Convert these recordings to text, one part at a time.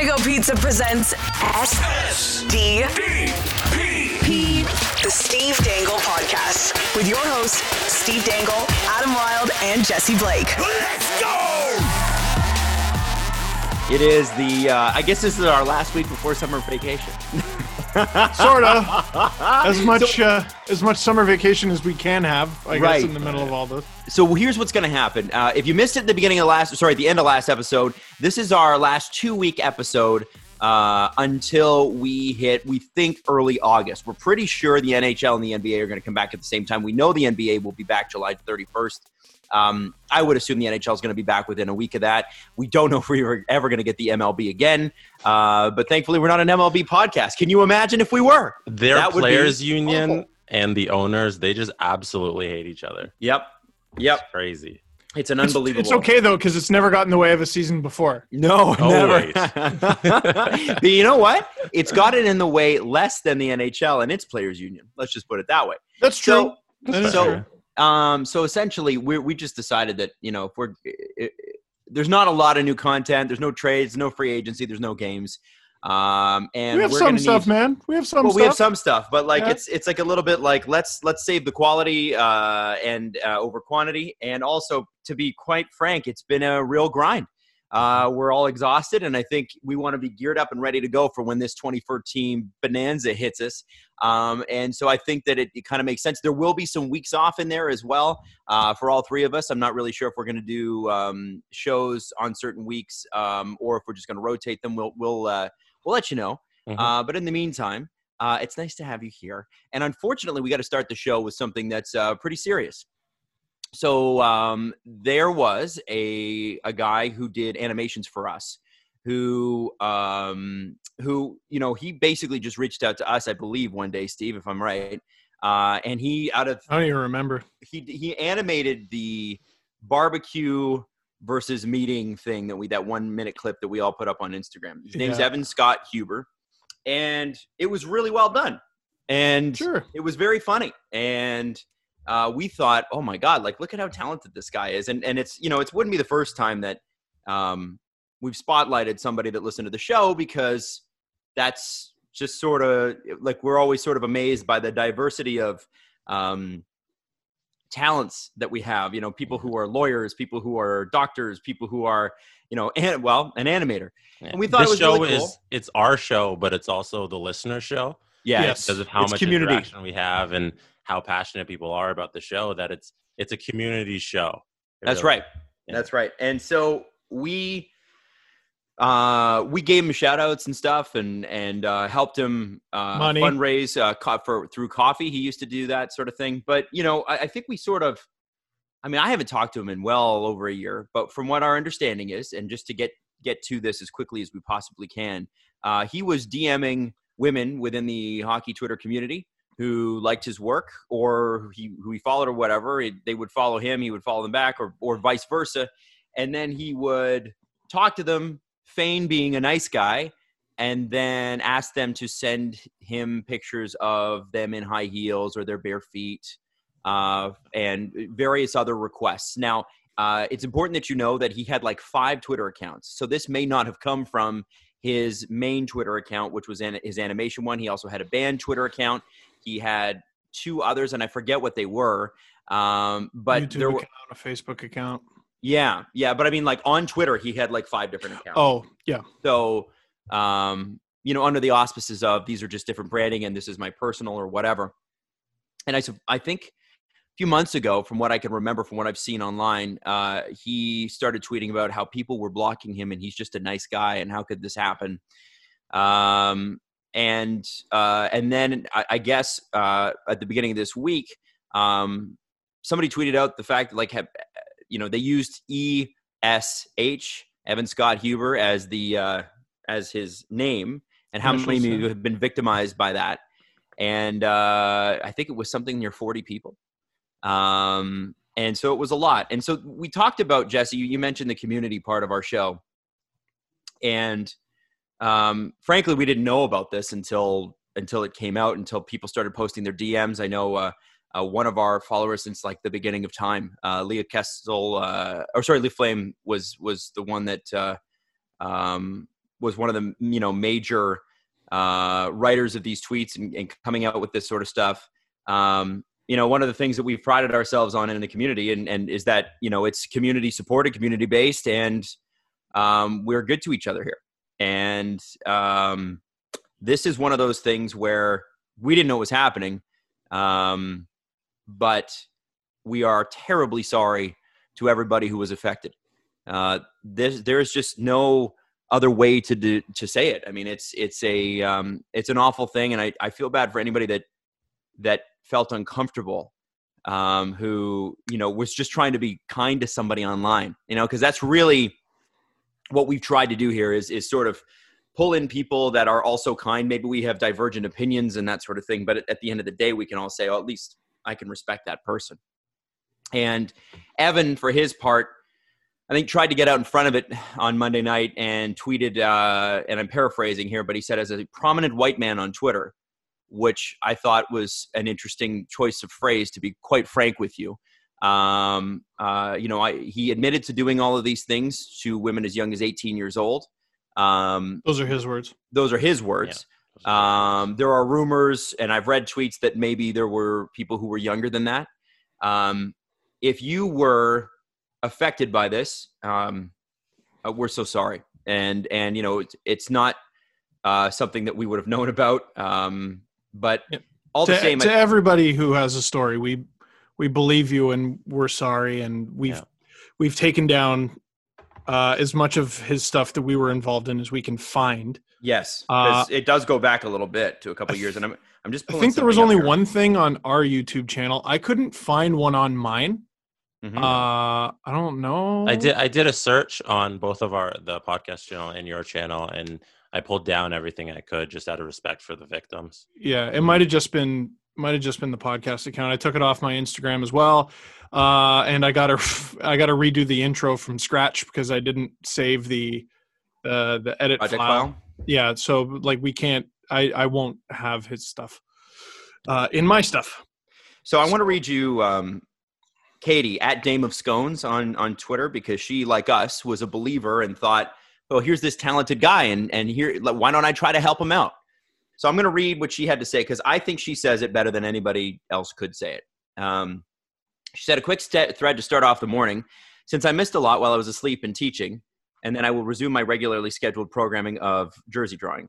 Panago Pizza presents SDP, the Steve Dangle Podcast, with your hosts, Steve Dangle, Adam Wylde, and Jesse Blake. Let's go! It is the. Uh, I guess this is our last week before summer vacation. sort of as much uh, as much summer vacation as we can have i Right. guess in the middle of all this So here's what's going to happen. Uh, if you missed it at the beginning of the last, sorry, at the end of last episode, this is our last two week episode uh, until we hit, we think, early August. We're pretty sure the NHL and the NBA are going to come back at the same time. We know the NBA will be back July 31st. Um, I would assume the NHL is going to be back within a week of that. We don't know if we're ever going to get the MLB again, uh, but thankfully we're not an MLB podcast. Can you imagine if we were? Their That players union awful. and the owners, they just absolutely hate each other. Yep. Yep. It's crazy. It's an unbelievable. it's okay though because it's never got in the way of a season before No, Always. never. but you know what? It's got it in the way less than the NHL and its players union. Let's just put it that way. that's true So, That is so, true. Um, so essentially, we we just decided that you know if we're i i there's not a lot of new content. There's no trades, no free agency. There's no games. Um, and we have some stuff need, man we have some well, stuff we have some stuff, but like Yeah. it's it's like a little bit like let's let's save the quality uh, and uh, over quantity, and also to be quite frank, it's been a real grind. Uh, we're all exhausted, and I think we want to be geared up and ready to go for when this 2014 bonanza hits us. Um, and so I think that it, it kind of makes sense. There will be some weeks off in there as well uh, for all three of us. I'm not really sure if we're going to do um, shows on certain weeks um, or if we're just going to rotate them. We'll we'll uh, we'll let you know. Mhm. Uh, but in the meantime, uh, it's nice to have you here. And unfortunately, we got to start the show with something that's uh, pretty serious. So um, there was a a guy who did animations for us, who um, who you know he basically just reached out to us, I believe, one day, Steve, if I'm right. Uh, and he out of i don't even remember he he animated the barbecue versus meeting thing that we that one minute clip that we all put up on Instagram. His name's Yeah. Evan Scott Huber, and it was really well done, and sure it was very funny. And uh, we thought, oh my god, like look at how talented this guy is, and and it's you know it wouldn't be the first time that um, we've spotlighted somebody that listened to the show because that's just sort of like we're always sort of amazed by the diversity of um, talents that we have. You know, people who are lawyers, people who are doctors, people who are you know, and well, an animator. Yeah. And we thought this it was show really cool. is it's our show, but it's also the listener show Yeah, Yes. because of how It's much community. interaction we have and how passionate people are about the show. That it's it's a community show. That's really- right. Yeah. That's right. And so we uh we gave him shout outs and stuff and and uh helped him uh Money. fundraise uh co- for through coffee. He used to do that sort of thing. But you know, I, I think we sort of I mean, I haven't talked to him in well over a year, but from what our understanding is, and just to get get to this as quickly as we possibly can, uh, he was DMing women within the hockey Twitter community who liked his work or he, who he followed or whatever. It- they would follow him, he would follow them back, or or vice versa, and then he would talk to them, feign being a nice guy, and then ask them to send him pictures of them in high heels or their bare feet uh, and various other requests. Now, uh, it's important that you know that he had like five Twitter accounts. So this may not have come from his main Twitter account, which was in his animation one. He also had a band Twitter account. He had two others, and I forget what they were. Um, but YouTube there were, a Facebook account. yeah, yeah. But I mean, like on Twitter, he had like five different accounts. Oh, yeah. So, um, you know, under the auspices of these are just different branding and this is my personal or whatever. And I, I think few months ago, from what I can remember, from what I've seen online, uh, he started tweeting about how people were blocking him and he's just a nice guy and how could this happen? Um, and uh, and then I, I guess uh, at the beginning of this week, um, somebody tweeted out the fact that like have, you know they used E S H Evan Scott Huber as the uh, as his name, and how many of you have been victimized by that? And uh, I think it was something near forty people. Um, and so it was a lot. And so we talked about Jesse. You, you mentioned the community part of our show, and um, frankly, we didn't know about this until until it came out. Until people started posting their DMs. I know uh, uh, one of our followers since like the beginning of time, uh, Leah Kessel, uh, or sorry, Leah Flame was was the one that uh, um, was one of the you know major uh, writers of these tweets and, and, coming out with this sort of stuff. Um, you know, one of the things that we've prided ourselves on in the community, and, and is that you know it's community supported, community based, and um, we're good to each other here. And um, this is one of those things where we didn't know what was happening, um, but we are terribly sorry to everybody who was affected. Uh, this, there's just no other way to do, to say it. I mean, it's it's a um, it's an awful thing, and I, I feel bad for anybody that that felt uncomfortable, um, who you know was just trying to be kind to somebody online. You know, because that's really what we've tried to do here is is sort of pull in people that are also kind. Maybe we have divergent opinions and that sort of thing, but at, the end of the day, we can all say, oh, at least I can respect that person. And Evan, for his part, I think tried to get out in front of it on Monday night and tweeted, uh, and I'm paraphrasing here, but he said, as a prominent white man on Twitter, which I thought was an interesting choice of phrase, to be quite frank with you. Um, uh, you know, I, he admitted to doing all of these things to women as young as 18 years old. Um, those are his words. Those are his words. Yeah. Um, there are rumors, and I've read tweets that maybe there were people who were younger than that. Um, if you were affected by this, um, uh, we're so sorry. And and you know it's, it's not uh, something that we would have known about. Um, but all to, the same, to I, everybody who has a story, we we believe you and we're sorry, and we've yeah. we've taken down uh, as much of his stuff that we were involved in as we can find. Yes, uh, it does go back a little bit to a couple years, and I'm I'm just. I think there was only here. one thing on our YouTube channel. I couldn't find one on mine. Mm-hmm. Uh, I don't know. I did. I did a search on both of our the podcast channel and your channel, and I pulled down everything I could just out of respect for the victims. Yeah, it might have just been might have just been the podcast account. I took it off my Instagram as well, uh, and I got to I got to redo the intro from scratch because I didn't save the uh, the edit file. file. Yeah, so like we can't. I I won't have his stuff uh, in my stuff. So I want to read you um, Katie at Dame of Scones on on Twitter because she, like us, was a believer and thought, "Oh, here's this talented guy, and and here, why don't I try to help him out?" So I'm going to read what she had to say because I think she says it better than anybody else could say it. Um, she said, "A quick st- thread to start off the morning, since I missed a lot while I was asleep and teaching, and then I will resume my regularly scheduled programming of jersey drawing."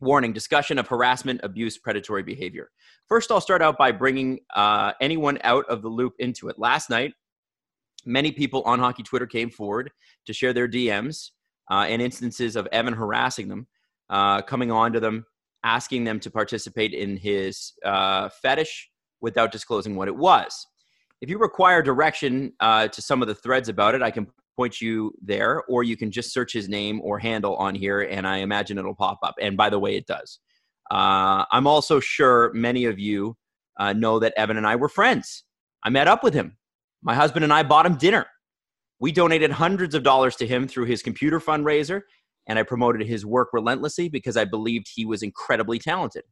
Warning discussion of harassment, abuse, predatory behavior. First, I'll start out by bringing uh, anyone out of the loop into it. Last night, many people on hockey Twitter came forward to share their DMs uh, and instances of Evan harassing them, uh, coming on to them, asking them to participate in his uh, fetish without disclosing what it was. If you require direction uh, to some of the threads about it, I can point you there, or you can just search his name or handle on here, and I imagine it'll pop up. And by the way, it does. Uh, I'm also sure many of you uh, know that Evan and I were friends. I met up with him. My husband and I bought him dinner. We donated hundreds of dollars to him through his computer fundraiser, and I promoted his work relentlessly because I believed he was incredibly talented.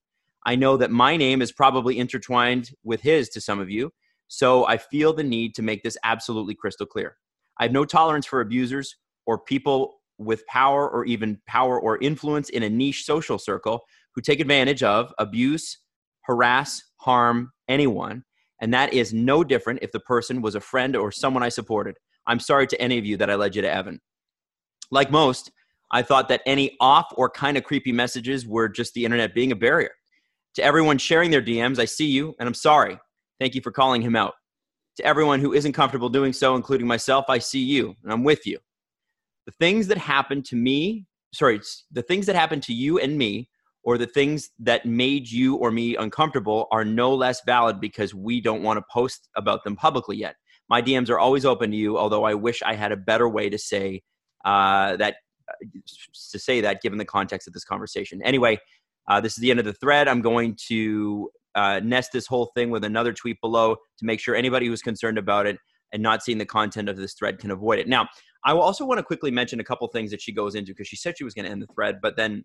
I know that my name is probably intertwined with his to some of you, so I feel the need to make this absolutely crystal clear. I have no tolerance for abusers or people with power or even power or influence in a niche social circle who take advantage of, abuse, harass, harm anyone. And that is no different if the person was a friend or someone I supported. I'm sorry to any of you that I led you to Evan. Like most, I thought that any off or kind of creepy messages were just the internet being a barrier. To everyone sharing their DMs, I see you and I'm sorry. Thank you for calling him out. To everyone who isn't comfortable doing so, including myself, I see you and I'm with you. The things that happened to me, sorry, the things that happened to you and me, or the things that made you or me uncomfortable are no less valid because we don't want to post about them publicly yet. My DMs are always open to you, although I wish I had a better way to say uh, that to say that given the context of this conversation. Anyway, uh, this is the end of the thread. I'm going to uh, nest this whole thing with another tweet below to make sure anybody who's concerned about it and not seeing the content of this thread can avoid it. Now, I also want to quickly mention a couple things that she goes into because she said she was going to end the thread, but then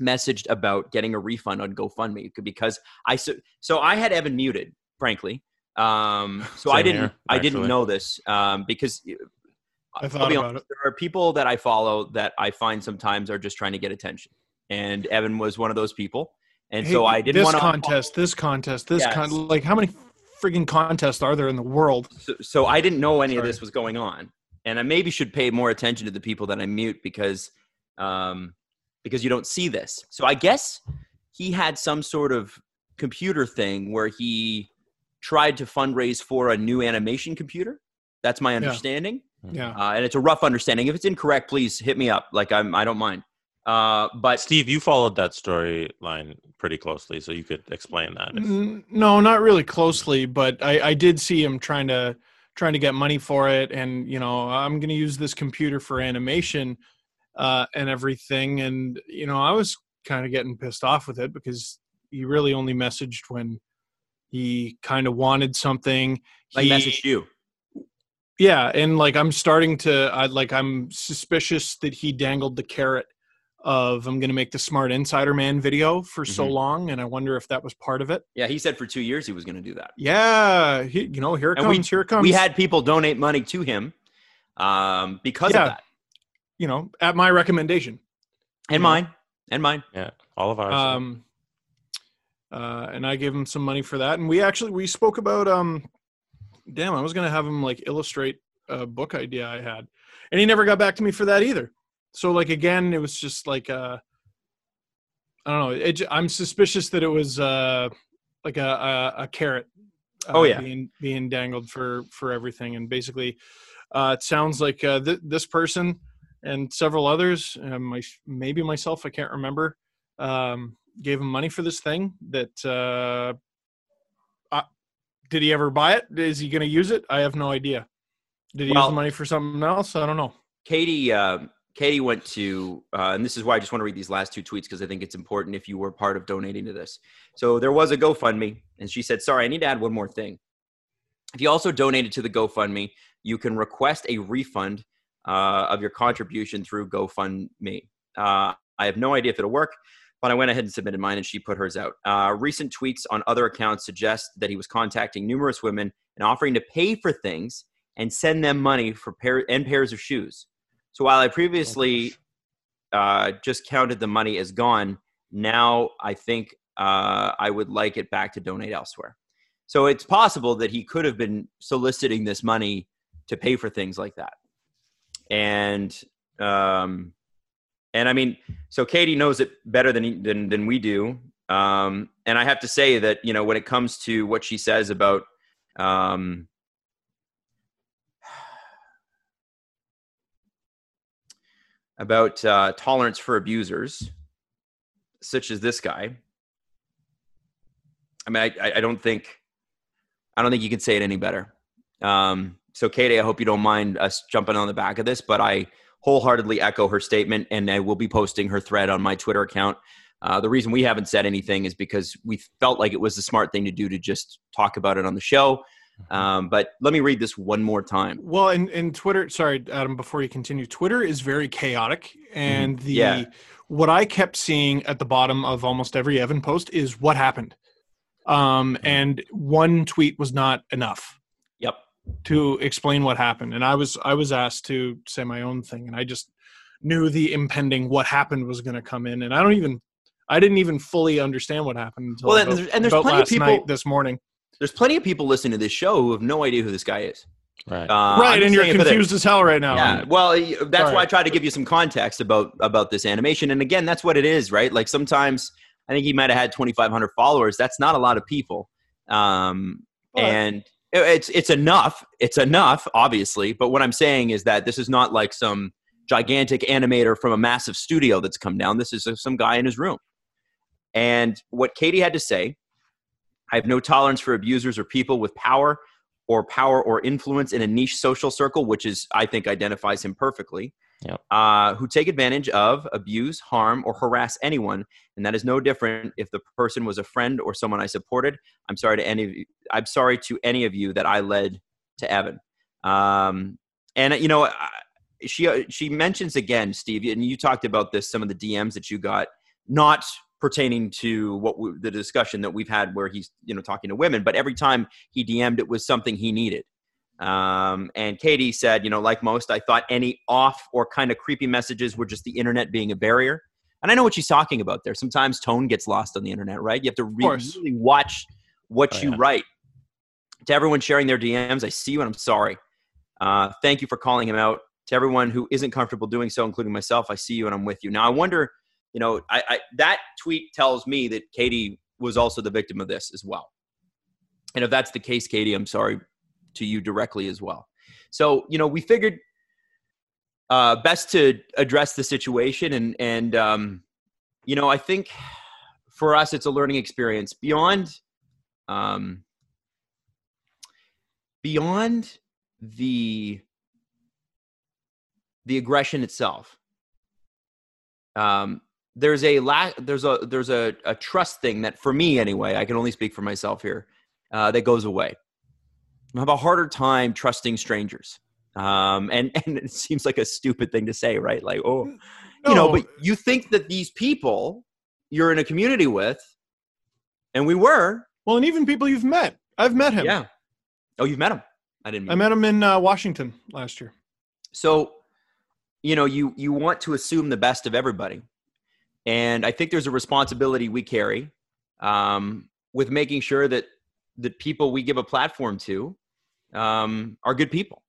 messaged about getting a refund on GoFundMe because I so, so I had Evan muted, frankly. Um, so Same I didn't here, I didn't know this um, because I I'll thought be about honest, it. there are people that I follow that I find sometimes are just trying to get attention, and Evan was one of those people. And so I didn't this want to contest, this contest, this Yes. con- like how many frigging contests are there in the world? So, so I didn't know any of this was going on, and I maybe should pay more attention to the people that I mute because, um, because you don't see this. So I guess he had some sort of computer thing where he tried to fundraise for a new animation computer. That's my understanding, Yeah. uh, and it's a rough understanding. If it's incorrect, please hit me up. Like I'm, I don't mind. Uh, but Steve, you followed that storyline pretty closely, so you could explain that. if- N- No, not really closely, but I, I did see him trying to trying to get money for it, and you know, I'm going to use this computer for animation uh, and everything, and you know, I was kind of getting pissed off with it because he really only messaged when he kind of wanted something. I He- messaged you. yeah, and like I'm starting to, I like I'm suspicious that he dangled the carrot of I'm going to make the Smart Insider Man video for so Mhm. long, and I wonder if that was part of it. Yeah, he said for two years he was going to do that. Yeah, he, you know, here it And comes. we- here it comes. We had people donate money to him um, because Yeah. of that, you know, at my recommendation. and Yeah. mine, and mine. yeah, all of ours. Um, uh, and I gave him some money for that. And we actually we spoke about um, damn, I was gonna have him like illustrate a book idea I had, and he never got back to me for that either. So like again, it was just like uh, I don't know. It, I'm suspicious that it was uh, like a a, a carrot. Uh, Oh, yeah. being being dangled for for everything, and basically, uh, it sounds like uh, th- this person and several others, uh, my maybe myself, I can't remember, um, gave him money for this thing. That uh, uh, did he ever buy it? Is he going to use it? I have no idea. Did he use the money for something else? I don't know. Katie, uh, Katie went to, uh, and this is why I just want to read these last two tweets because I think it's important if you were part of donating to this. So there was a GoFundMe, and she said, "Sorry, I need to add one more thing. If you also donated to the GoFundMe, you can request a refund uh, of your contribution through GoFundMe. Uh, I have no idea if it'll work." But I went ahead and submitted mine, and she put hers out. Uh, recent tweets on other accounts suggest that he was contacting numerous women and offering to pay for things and send them money for pair and pairs of shoes. So while I previously uh, just counted the money as gone, now I think uh, I would like it back to donate elsewhere. So it's possible that he could have been soliciting this money to pay for things like that. And um, and I mean, so Katie knows it better than than than we do. Um, and I have to say that you know when it comes to what she says about um, about uh, tolerance for abusers, such as this guy. I mean, I, I- don't think, I don't think you can say it any better. Um, so, Katie, I hope you don't mind us jumping on the back of this, but I wholeheartedly echo her statement, and I will be posting her thread on my Twitter account. Uh, the reason we haven't said anything is because we felt like it was the smart thing to do to just talk about it on the show. Um, but let me read this one more time. Well, and, and Twitter, sorry, Adam, before you continue, Twitter is very chaotic. And the Yeah. what I kept seeing at the bottom of almost every Evan post is what happened. Um, and one tweet was not enough. To explain what happened. And I was I was asked to say my own thing, and I just knew the impending what happened was going to come in, and I don't even I didn't even fully understand what happened until Well, and about, there's- and there's about plenty of people- night this morning. There's plenty of people listening to this show who have no idea who this guy is. right. Uh, right, and you're saying it for the- confused as hell right now. Yeah, well, that's Sorry. why I try to give you some context about about this animation. And again, that's what it is, right? Like sometimes I think he might have had 2,500 followers. That's not a lot of people, um, But- and it- it's it's enough. It's enough, obviously. But what I'm saying is that this is not like some gigantic animator from a massive studio that's come down. This is some guy in his room. And what Katie had to say, I have no tolerance for abusers or people with power or power or influence in a niche social circle, which is, I think, identifies him perfectly, Uh, who take advantage of, abuse, harm, or harass anyone. And that is no different if the person was a friend or someone I supported. I'm sorry to any. I'm sorry to any of you that I led to Evan. Um, and you know, she uh, she mentions again, Steve, and you talked about this. Some of the DMs that you got, not pertaining to what we, the discussion that we've had, where he's you know talking to women, but every time he DM'd, it was something he needed. Um, and Katie said, you know, like most, I thought any off or kind of creepy messages were just the internet being a barrier. And I know what she's talking about there. Sometimes tone gets lost on the internet, right? You have to re- really watch what Oh, you yeah. write. To everyone sharing their DMs, I see you and I'm sorry. Uh, thank you for calling him out. To everyone who isn't comfortable doing so, including myself, I see you and I'm with you. Now, I wonder, you know, I, I, that tweet tells me that Katie was also the victim of this as well. And if that's the case, Katie, I'm sorry to you directly as well. So, you know, we figured uh, best to address the situation, and and um, you know, I think for us, it's a learning experience beyond um, beyond the the aggression itself. Um, there's a lack. There's a there's a, a trust thing that for me anyway. I can only speak for myself here. Uh, that goes away. Have a harder time trusting strangers. Um, and and it seems like a stupid thing to say, right? Like, oh, you know, but you think that these people you're in a community with, and we were, Well, and even people you've met. I've met him. yeah. Oh, you've met him. I didn't. I met him in uh, Washington last year. So, you know, you you want to assume the best of everybody, and I think there's a responsibility we carry um, with making sure that the people we give a platform to um, are good people.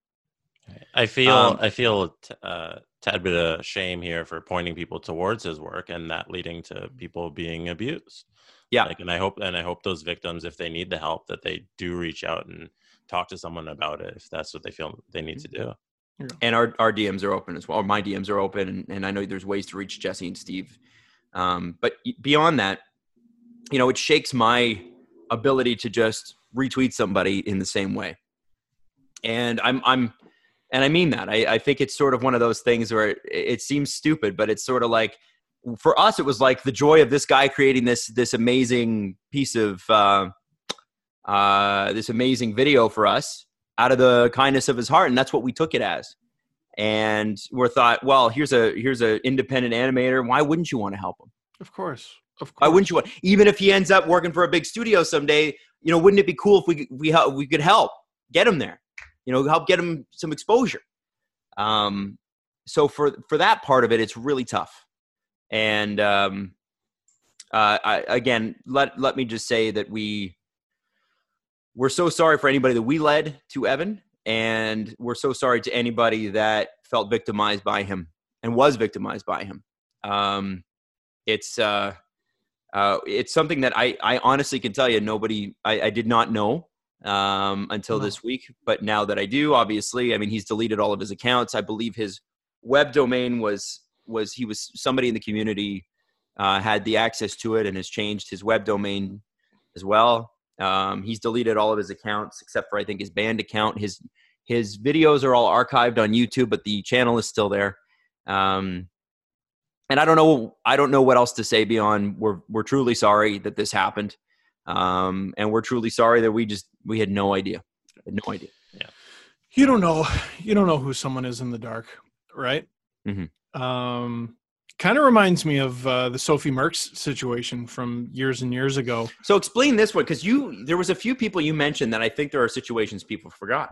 I feel Um, I feel t- uh, tad bit of shame here for pointing people towards his work and that leading to people being abused. Yeah. Like, and I hope and I hope those victims, if they need the help, that they do reach out and talk to someone about it if that's what they feel they need to do. and our, our DMs are open as well. My DMs are open, and, and I know there's ways to reach Jesse and Steve. Um, but beyond that, you know, it shakes my ability to just retweet somebody in the same way. And I'm I'm and I mean that. I, I think it's sort of one of those things where it, it seems stupid, but it's sort of like for us, it was like the joy of this guy creating this this amazing piece of uh, uh, this amazing video for us out of the kindness of his heart, and that's what we took it as. And we're thought, well, here's a here's an independent animator. Why wouldn't you want to help him? Of course. Of course. Why wouldn't you want? Even if he ends up working for a big studio someday, you know, wouldn't it be cool if we we we could help get him there? You know, help get him some exposure. Um, so for for that part of it, it's really tough. And um, uh, I, again, let let me just say that we we're so sorry for anybody that we led to Evan, and we're so sorry to anybody that felt victimized by him and was victimized by him. Um, it's uh, uh, it's something that I, I honestly can tell you nobody I, I did not know um, until this week, but now that I do, obviously, I mean he's deleted all of his accounts. I believe his web domain was was he was somebody in the community uh, had the access to it and has changed his web domain as well. Um, he's deleted all of his accounts except for I think his band account. His his videos are all archived on YouTube, but the channel is still there. Um, and I don't know I don't know what else to say beyond we're we're truly sorry that this happened. Um, and we're truly sorry that we just we had no idea. Had no idea. Yeah, you don't know you don't know who someone is in the dark right Mhm. um kind of reminds me of uh, the sophie merckx situation from years and years ago So explain this one because you there was a few people you mentioned that I think there are situations people forgot.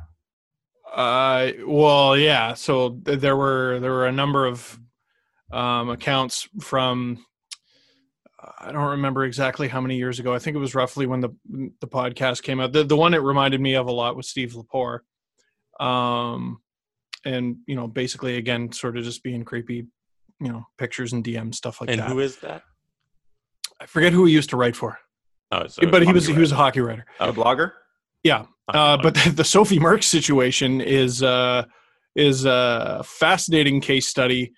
uh well yeah so th- there were there were a number of um accounts from i don't remember exactly how many years ago. I think it was roughly when the the podcast came out. The, the one it reminded me of a lot was steve lepore. Um and you know basically again sort of just being creepy you know pictures and dm stuff like and that. And who is that? i forget who he used to write for. Oh, so but he was hockey he was a hockey writer. A blogger? yeah. Uh, but the, the Sophie Merck situation is uh, is a fascinating case study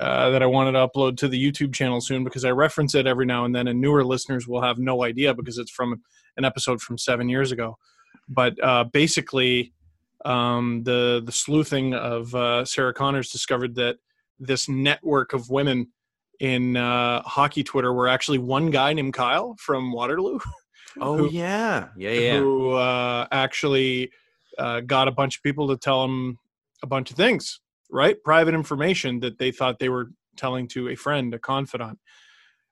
uh, that I wanted to upload to the YouTube channel soon because I reference it every now and then, and newer listeners will have no idea because it's from an episode from seven years ago. But uh, basically, um, the the sleuthing of uh, Sarah Connors discovered that this network of women in uh, hockey Twitter were actually one guy named Kyle from Waterloo Oh Who- yeah, yeah, yeah. who uh, actually uh, got a bunch of people to tell him a bunch of things, right? Private information that they thought they were telling to a friend, a confidant,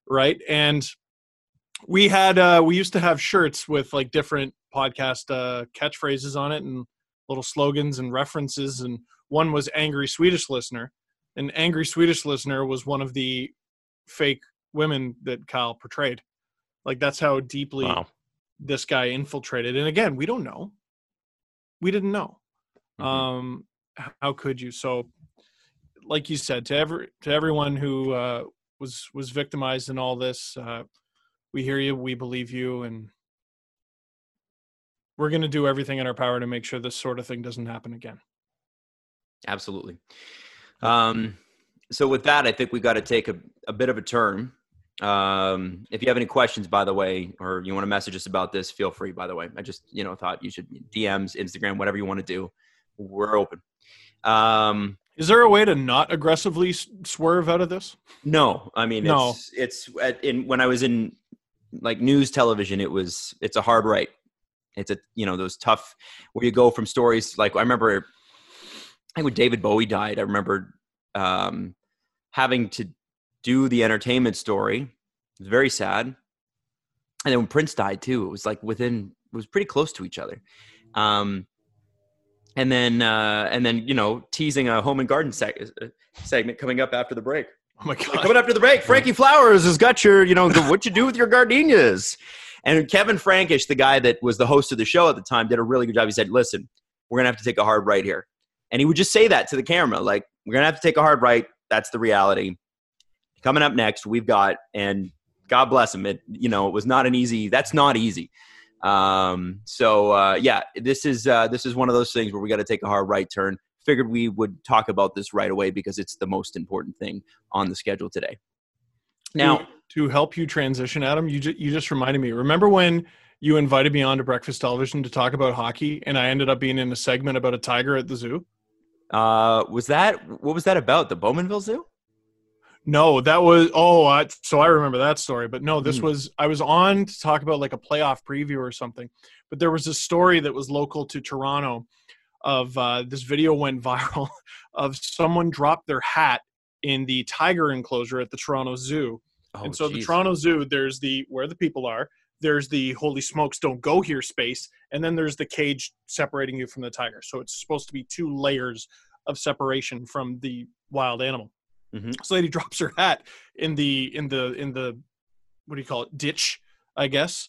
right? And we had uh, we used to have shirts with like different podcast uh, catchphrases on it, and little slogans and references, and one was "Angry Swedish Listener," and "Angry Swedish Listener" was one of the fake women that Kyle portrayed. Like that's how deeply Wow. this guy infiltrated. And again, we don't know. We didn't know. Mhm. Um, how could you? So, like you said, to every to everyone who uh, was was victimized in all this, uh, we hear you, we believe you, and we're going to do everything in our power to make sure this sort of thing doesn't happen again. Absolutely. Um, so with that, I think we got to take a, a bit of a turn. Um, if you have any questions, by the way, or you want to message us about this, feel free. By the way, I just you know thought you should DMs, Instagram, whatever you want to do. We're open. Um, Is there a way to not aggressively swerve out of this? no, I mean No. it's it's at, in when I was in like news television, it was it's a hard right. It's a you know those tough where you go from stories like I remember. I think when David Bowie died, I remember um, having to do the entertainment story. It was very sad. And then when Prince died too, it was like within it was pretty close to each other. Um, and then uh, and then you know teasing a home and garden seg- uh, segment coming up after the break. Oh my god! Coming after the break, Frankie Flowers has got your, you know, what you do with your gardenias. And Kevin Frankish, the guy that was the host of the show at the time, did a really good job. He said, "Listen, we're gonna have to take a hard right here," and he would just say that to the camera, like, "We're gonna have to take a hard right. That's the reality." Coming up next, we've got, and God bless him. It, you know, it was not an easy. That's not easy. Um, so uh, yeah, this is uh, this is one of those things where we got to take a hard right turn. Figured we would talk about this right away because it's the most important thing on the schedule today. Now, to, to help you transition, Adam, you ju- you just reminded me. Remember when you invited me on to Breakfast Television to talk about hockey, and I ended up being in a segment about a tiger at the zoo? uh, was that what was that about? The Bowmanville Zoo? No, that was oh, I, so I remember that story. But no, this Hmm. was I was on to talk about like a playoff preview or something. But there was a story that was local to Toronto of uh, this video went viral of someone dropped their hat in the tiger enclosure at the Toronto Zoo. Oh, and so the. Toronto Zoo, there's the where the people are. There's the holy smokes, don't go here space, and then there's the cage separating you from the tiger. So it's supposed to be two layers of separation from the wild animal. Mhm. This lady drops her hat in the in the in the what do you call it ditch, I guess,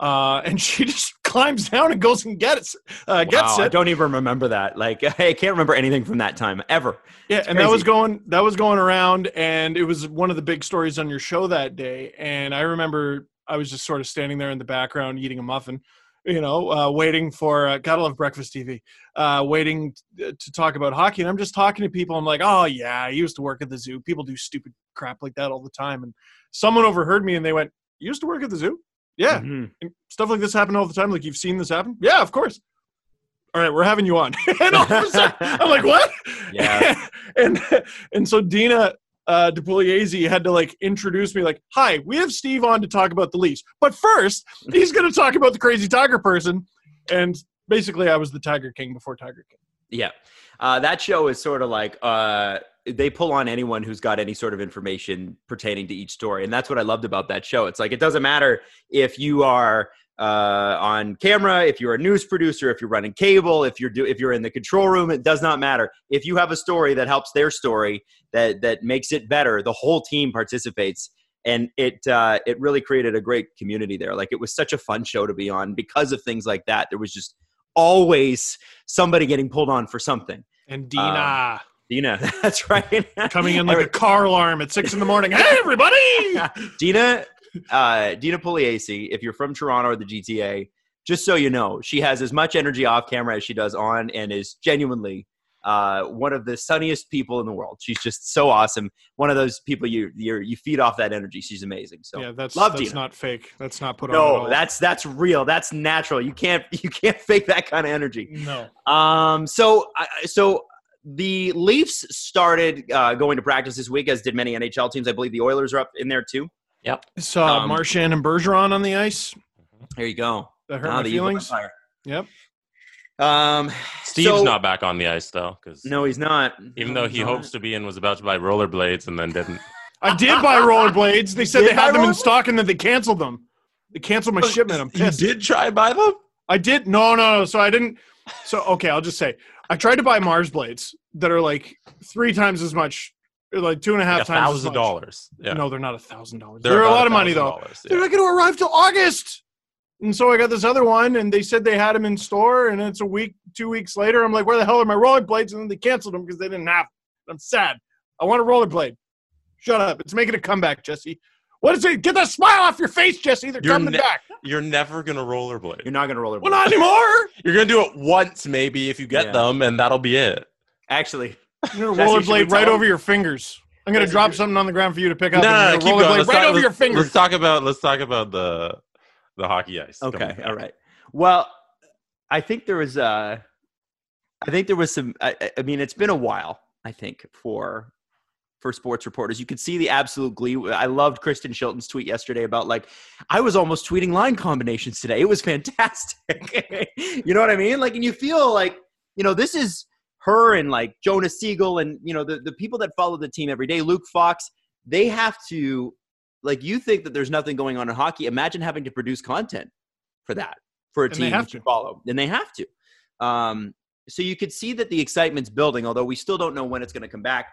uh, and she just climbs down and goes and gets uh, gets wow, I it. don't even remember that. Like, I can't remember anything from that time ever. Yeah, It's and that was going that was going around, and it was one of the big stories on your show that day. And I remember I was just sort of standing there in the background eating a muffin, you know, uh, waiting for uh, gotta love breakfast TV, uh, waiting t- to talk about hockey. And I'm just talking to people. I'm like, oh yeah, I used to work at the zoo. People do stupid crap like that all the time. And someone overheard me, and they went, "You used to work at the zoo? Yeah, Mhm. and stuff like this happen all the time. Like you've seen this happen? Yeah, of course. All right, we're having you on. and all of a sudden, I'm like, what? Yeah. and and so Dina uh, DePugliese had to like introduce me, like, hi, we have Steve on to talk about the Leafs, but first he's going to talk about the crazy Tiger person. And basically, I was the Tiger King before Tiger King. Yeah. Uh, that show is sort of like uh, they pull on anyone who's got any sort of information pertaining to each story. And that's what I loved about that show. It's like it doesn't matter if you are uh, on camera, if you're a news producer, if you're running cable, if you're do, if you're in the control room, it does not matter. If you have a story that helps their story that that makes it better, the whole team participates. And it uh, it really created a great community there. Like it was such a fun show to be on because of things like that. There was just always somebody getting pulled on for something. And Dina Dina, that's right. coming in like a car alarm at six in the morning. Hey, everybody! Dina, uh, Dina Pugliese, if you're from Toronto or the GTA, just so you know, she has as much energy off camera as she does on, and is genuinely uh, one of the sunniest people in the world. She's just so awesome. One of those people you you you feed off that energy. She's amazing. So yeah, that's love that's Dina. not fake. That's not put on. at no, that's that's real. That's natural. You can't you can't fake that kind of energy. no. Um, so, I so the Leafs started uh, going to practice this week, as did many NHL teams. I believe the Oilers are up in there too. Saw Um, Marchand and Bergeron on the ice. There you go. That hurt Ah, my the feelings. Yep. Um, Steve's so- not back on the ice though, because No, he's not. even No, though he not. hopes to be and was about to buy rollerblades and then didn't. I did buy rollerblades. They said did they had them in stock and then they canceled them. They canceled my shipment. I'm pissed. You pissed. did try buy them? I did. No, no, no. So I didn't. So okay, I'll just say I tried to buy Marsblades that are like three times as much, like two and a half a times. as thousand dollars. Yeah. No, they're not a thousand dollars. They're They're a lot of money though. $1,000, They're not going to arrive till August. And so I got this other one, and they said they had them in store, and it's a week, two weeks later. I'm like, where the hell are my rollerblades? And then they canceled them because they didn't have. Them. I'm sad. I want a rollerblade. Shut up! It's making a comeback, Jesse. What is it? Get that smile off your face, Jesse. They're You're coming ne- back. You're never gonna rollerblade. You're not gonna roller. Well, not anymore. You're gonna do it once, maybe, if you get Yeah. them, and that'll be it. Actually, You're gonna Jesse, should we rollerblade right over your fingers. I'm gonna drop something on the ground for you to pick up. no, no, and keep gonna going. rollerblade Let's right talk, over your fingers. Let's talk about let's talk about the the hockey ice. okay, all right. Well, I think there was uh I think there was some. I, I- I mean, it's been a while. I think for for sports reporters, you could see the absolute glee. I loved Kristen Shilton's tweet yesterday about like I was almost tweeting line combinations today. It was fantastic. you know what I mean? Like, and you feel like you know this is her and like Jonas Siegel and you know the the people that follow the team every day. Luke Fox. They have to like you think that there's nothing going on in hockey. Imagine having to produce content for that for a And team have to. follow, and they have to. Um, so you could see that the excitement's building, although we still don't know when it's going to come back.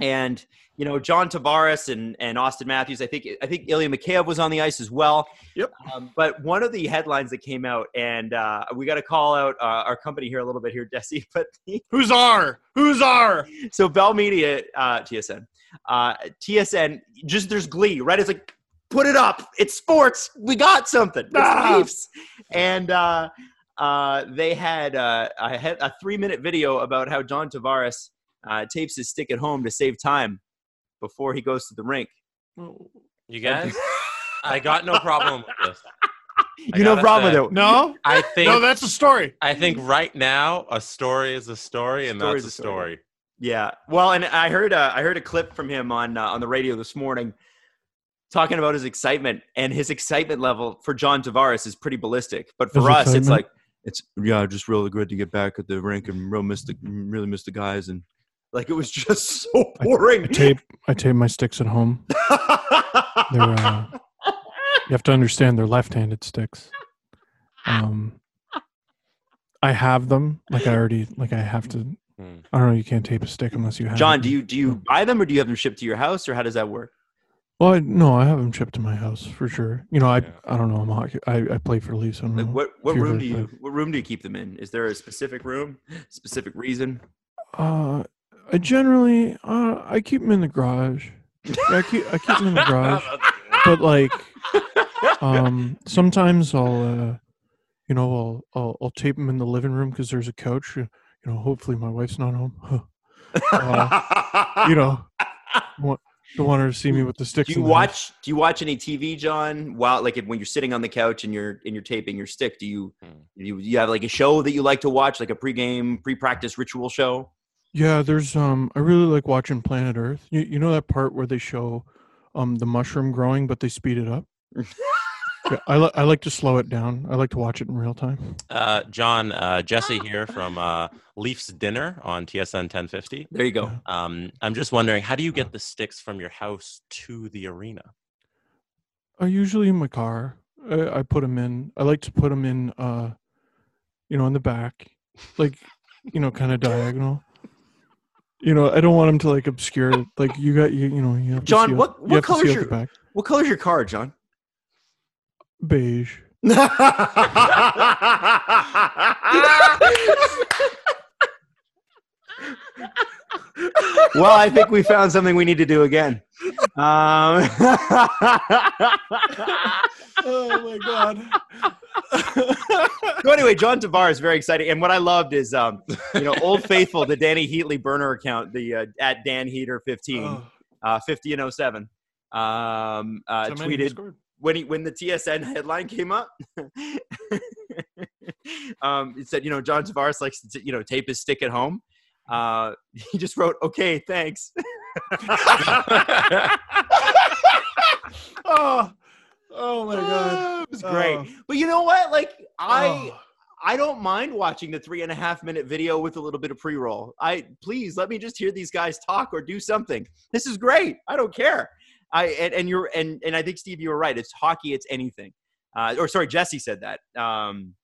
And you know, John Tavares and and Auston Matthews. I think I think Ilya Mikheyev was on the ice as well. Yep. Um, but one of the headlines that came out, and uh, we got to call out uh, our company here a little bit here, Jesse. But Who's our? Who's our? so Bell Media, uh, TSN, uh, TSN, just there's glee, right? It's like, put it up. It's sports. We got something. It's Ah. Leafs. And uh, uh, they had, uh, had a three minute video about how John Tavares uh, tapes his stick at home to save time before he goes to the rink. You guys, I got no problem with this. I you no gotta problem say- with it. No, I think no, that's a story. I think right now a story is a story, and Story's that's a a story. story. Yeah. Well, and I heard uh, I heard a clip from him on uh, on the radio this morning talking about his excitement and his excitement level for John Tavares is pretty ballistic. But for His us, it's like it's yeah, just really good to get back at the rink and real miss the really miss the guys and like it was just so boring. I tape. I tape my sticks at home. They're. Uh, you have to understand they're left-handed sticks. Um, I have them. Like I already. Like I have to. Hmm. I don't know. You can't tape a stick unless you have. John, it. do you do you buy them or do you have them shipped to your house or how does that work? Well, I, no, I have them shipped to my house for sure. You know, I. Yeah. I don't know. I'm a hockey. I, I play for the Leafs. I don't Like what what room do very- you what room do you keep them in? Is there a specific room, specific reason? Uh, I generally. Uh, I keep them in the garage. Yeah, I keep. I keep them in the garage. but like um sometimes i'll uh you know i'll i'll, I'll tape them in the living room because there's a couch uh, you know hopefully my wife's not home you know want, don't want her to see me with the sticks Do you in the house. watch? Do you watch any TV, John? While like when you're sitting on the couch and you're and you're taping your stick, do you Hmm. you you have like a show that you like to watch, like a pregame, pre-practice ritual show? Yeah there's um i really like watching planet earth you, you know that part where they show um the mushroom growing but they speed it up yeah, I, li- I like to slow it down i like to watch it in real time Uh, John, uh, Jesse here from uh, Leafs Dinner on TSN 1050. There you go. Yeah. Um, I'm just wondering, how do you get the sticks from your house to the arena? I usually in my car. I, I put them in. I like to put them in, uh, you know, in the back, like, you know, kind of diagonal. You know, I don't want them to like obscure. it. Like you got you, you know, you have to John, see out- what- you what have to color's your- back? What color's your car, John? Beige. well, I think we found something we need to do again. Um, Oh my god. so anyway, John Tavares is very exciting, and what I loved is, um, you know, Old Faithful, the Dany Heatley burner account, the uh, at Dan Heater fifteen, Oh, uh, fifty and 07, um, uh, tweeted when he when the TSN headline came up. um, it said, you know, John Tavares likes to, you know, tape his stick at home. Uh, he just wrote, "Okay, thanks." Oh, oh my god. it was great. Oh. But you know what? Like I. Oh. I don't mind watching the three and a half minute video with a little bit of pre roll. I please let me just hear these guys talk or do something. This is great. I don't care. I and, and you're and and I think Steve, you were right. It's hockey. It's anything. Uh, or sorry, Jesse said that. Um,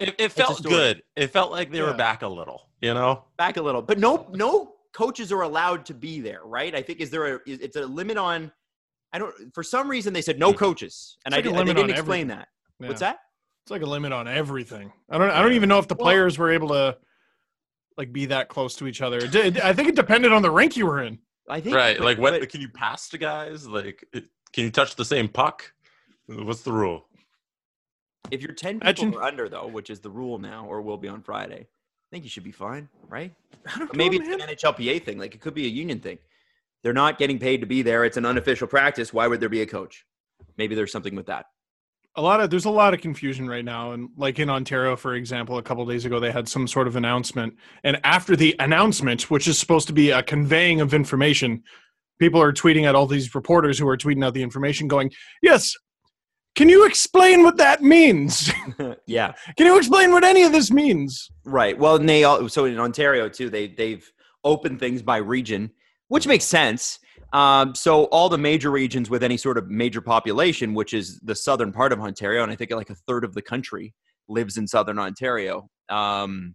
It, it felt good. It felt like they Yeah. were back a little. You know. back a little, but no, no coaches are allowed to be there, right? I think is there a is, it's a limit on. I don't. For some reason, they said no Hmm. coaches, and It's I like did, they limit didn't explain everything. that. Yeah. What's that? It's like a limit on everything. I don't. I don't even know if the Well- players were able to like be that close to each other. It did- I think it depended on the rink you were in. I think Right. but- Like, what but- can you pass to guys? Like, it- can you touch the same puck? What's the rule? if you're ten Imagine- people or under, though, which is the rule now, or will be on Friday, I think you should be fine, right? I don't Maybe know, it's an NHLPA thing. Like it could be a union thing. They're not getting paid to be there. It's an unofficial practice. Why would there be a coach? Maybe there's something with that. a lot of there's a lot of confusion right now and like in ontario for example a couple days ago they had some sort of announcement and after the announcement which is supposed to be a conveying of information people are tweeting at all these reporters who are tweeting out the information going yes can you explain what that means yeah. can you explain what any of this means Right. Well, and they all, so in Ontario too, they they've opened things by region, which makes sense. Um, so all the major regions with any sort of major population, which is the southern part of Ontario, and I think like a third of the country lives in southern Ontario. Um,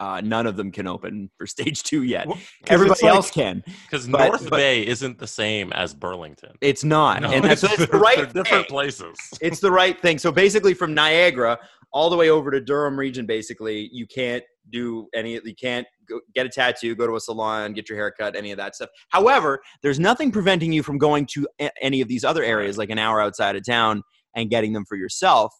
uh, none of them can open for stage two yet. Well, Everybody like- else can. Because North but- Bay isn't the same as Burlington. It's not, No, and so it's the right different thing. places. it's the right thing. So basically, from Niagara all the way over to Durham region, basically, you can't do any. You can't go, get a tattoo, go to a salon, get your hair cut, any of that stuff. However, there's nothing preventing you from going to a- any of these other areas, like an hour outside of town, and getting them for yourself.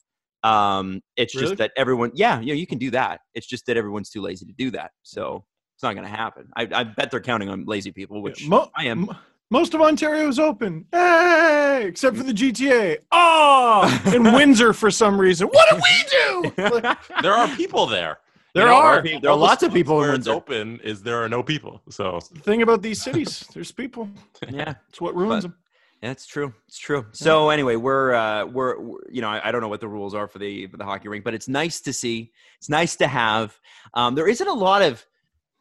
Um, it's Really? just that everyone, yeah, you know, you can do that. It's just that everyone's too lazy to do that. So it's not going to happen. I, I bet they're counting on lazy people, which Mo- I am. most of Ontario is open, hey, except for the GTA. Oh, in Windsor for some reason. What do we do? Like, There are people there. there You know, are. people- There are lots of people in where it's Windsor. open. Is there are no people? So The thing about these cities, there's people. yeah. It's what ruins But- them. That's true. It's true. So anyway, we're uh, we're, we're you know I, I don't know what the rules are for the for the hockey rink, but it's nice to see. It's nice to have. Um, there isn't a lot of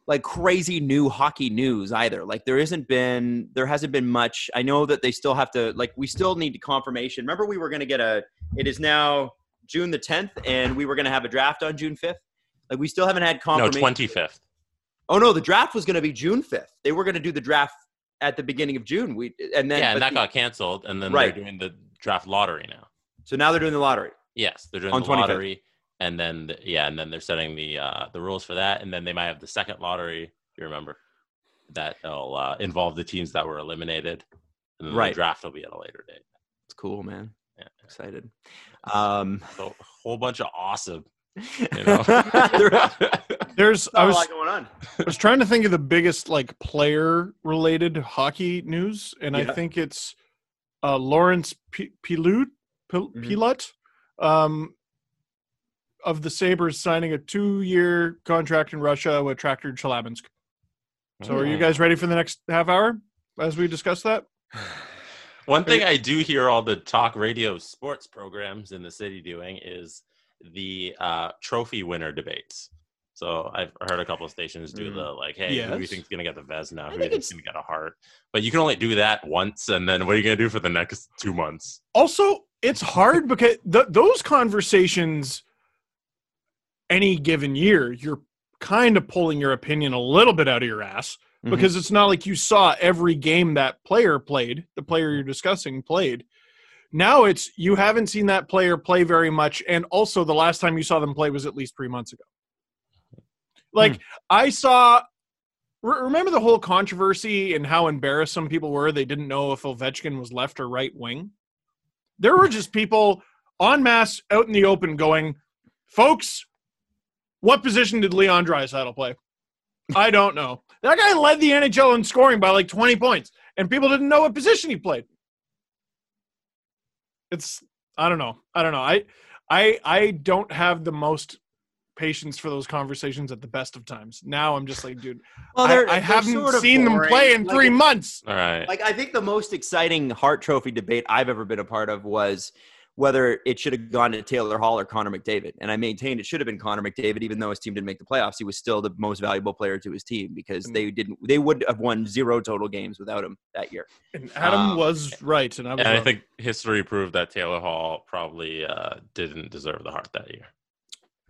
like crazy new hockey news either. Like there isn't been there hasn't been much. I know that they still have to like we still need confirmation. Remember we were going to get a. It is now June the 10th, and we were going to have a draft on June 5th. Like we still haven't had confirmation. no, twenty fifth. Oh no, the draft was going to be June 5th. They were going to do the draft at the beginning of June. We and then Yeah, and that the- got canceled, and then Right. they're doing the draft lottery now. so now they're doing the lottery. Yes, they're doing On the 25th. lottery, and then the, yeah, and then they're setting the uh, the rules for that, and then they might have the second lottery. If you remember, that will uh, involve the teams that were eliminated, and then Right. the draft will be at a later date. It's cool, man. Yeah. Excited. Um, So a whole bunch of awesome. You know, there's There's. I not a was. lot going on. I was trying to think of the biggest like player related hockey news, and I think it's uh, Lawrence P- Pilut, Pil- Mhm. Pilut um, of the Sabres signing a two year contract in Russia with Traktor Chelyabinsk. So, are you guys ready for the next half hour as we discuss that? One thing I do hear all the talk radio sports programs in the city doing is the uh, trophy winner debates. So I've heard a couple of stations do Mm. the like, hey, who do you think's gonna get the Vezina? I Who do you think's it's- gonna get a Hart? But you can only do that once, and then what are you gonna do for the next two months? Also, it's hard because th- those conversations, any given year, you're kind of pulling your opinion a little bit out of your ass Mhm. because it's not like you saw every game that player played, the player you're discussing played. Now it's you haven't seen that player play very much, and also the last time you saw them play was at least three months ago. Like hmm. I saw, re- remember the whole controversy and how embarrassed some people were. They didn't know if Ovechkin was left or right wing. There were just people en masse out in the open going, "Folks, what position did Leon Draisaitl play?" I don't know. That guy led the NHL in scoring by like 20 points, and people didn't know what position he played. It's I don't know. I don't know. I I I don't have the most patience for those conversations at the best of times. Now I'm just like, dude, Well, I, they're- I they're haven't sort of seen them play in Like, three months. All right. Like I think the most exciting Hart Trophy debate I've ever been a part of was whether it should have gone to Taylor Hall or Connor McDavid. And I maintained it should have been Connor McDavid, even though his team didn't make the playoffs. He was still the most valuable player to his team because they didn't. They would have won zero total games without him that year. And Adam Um, was right, and I was and I think history proved that Taylor Hall probably uh, didn't deserve the Hart that year.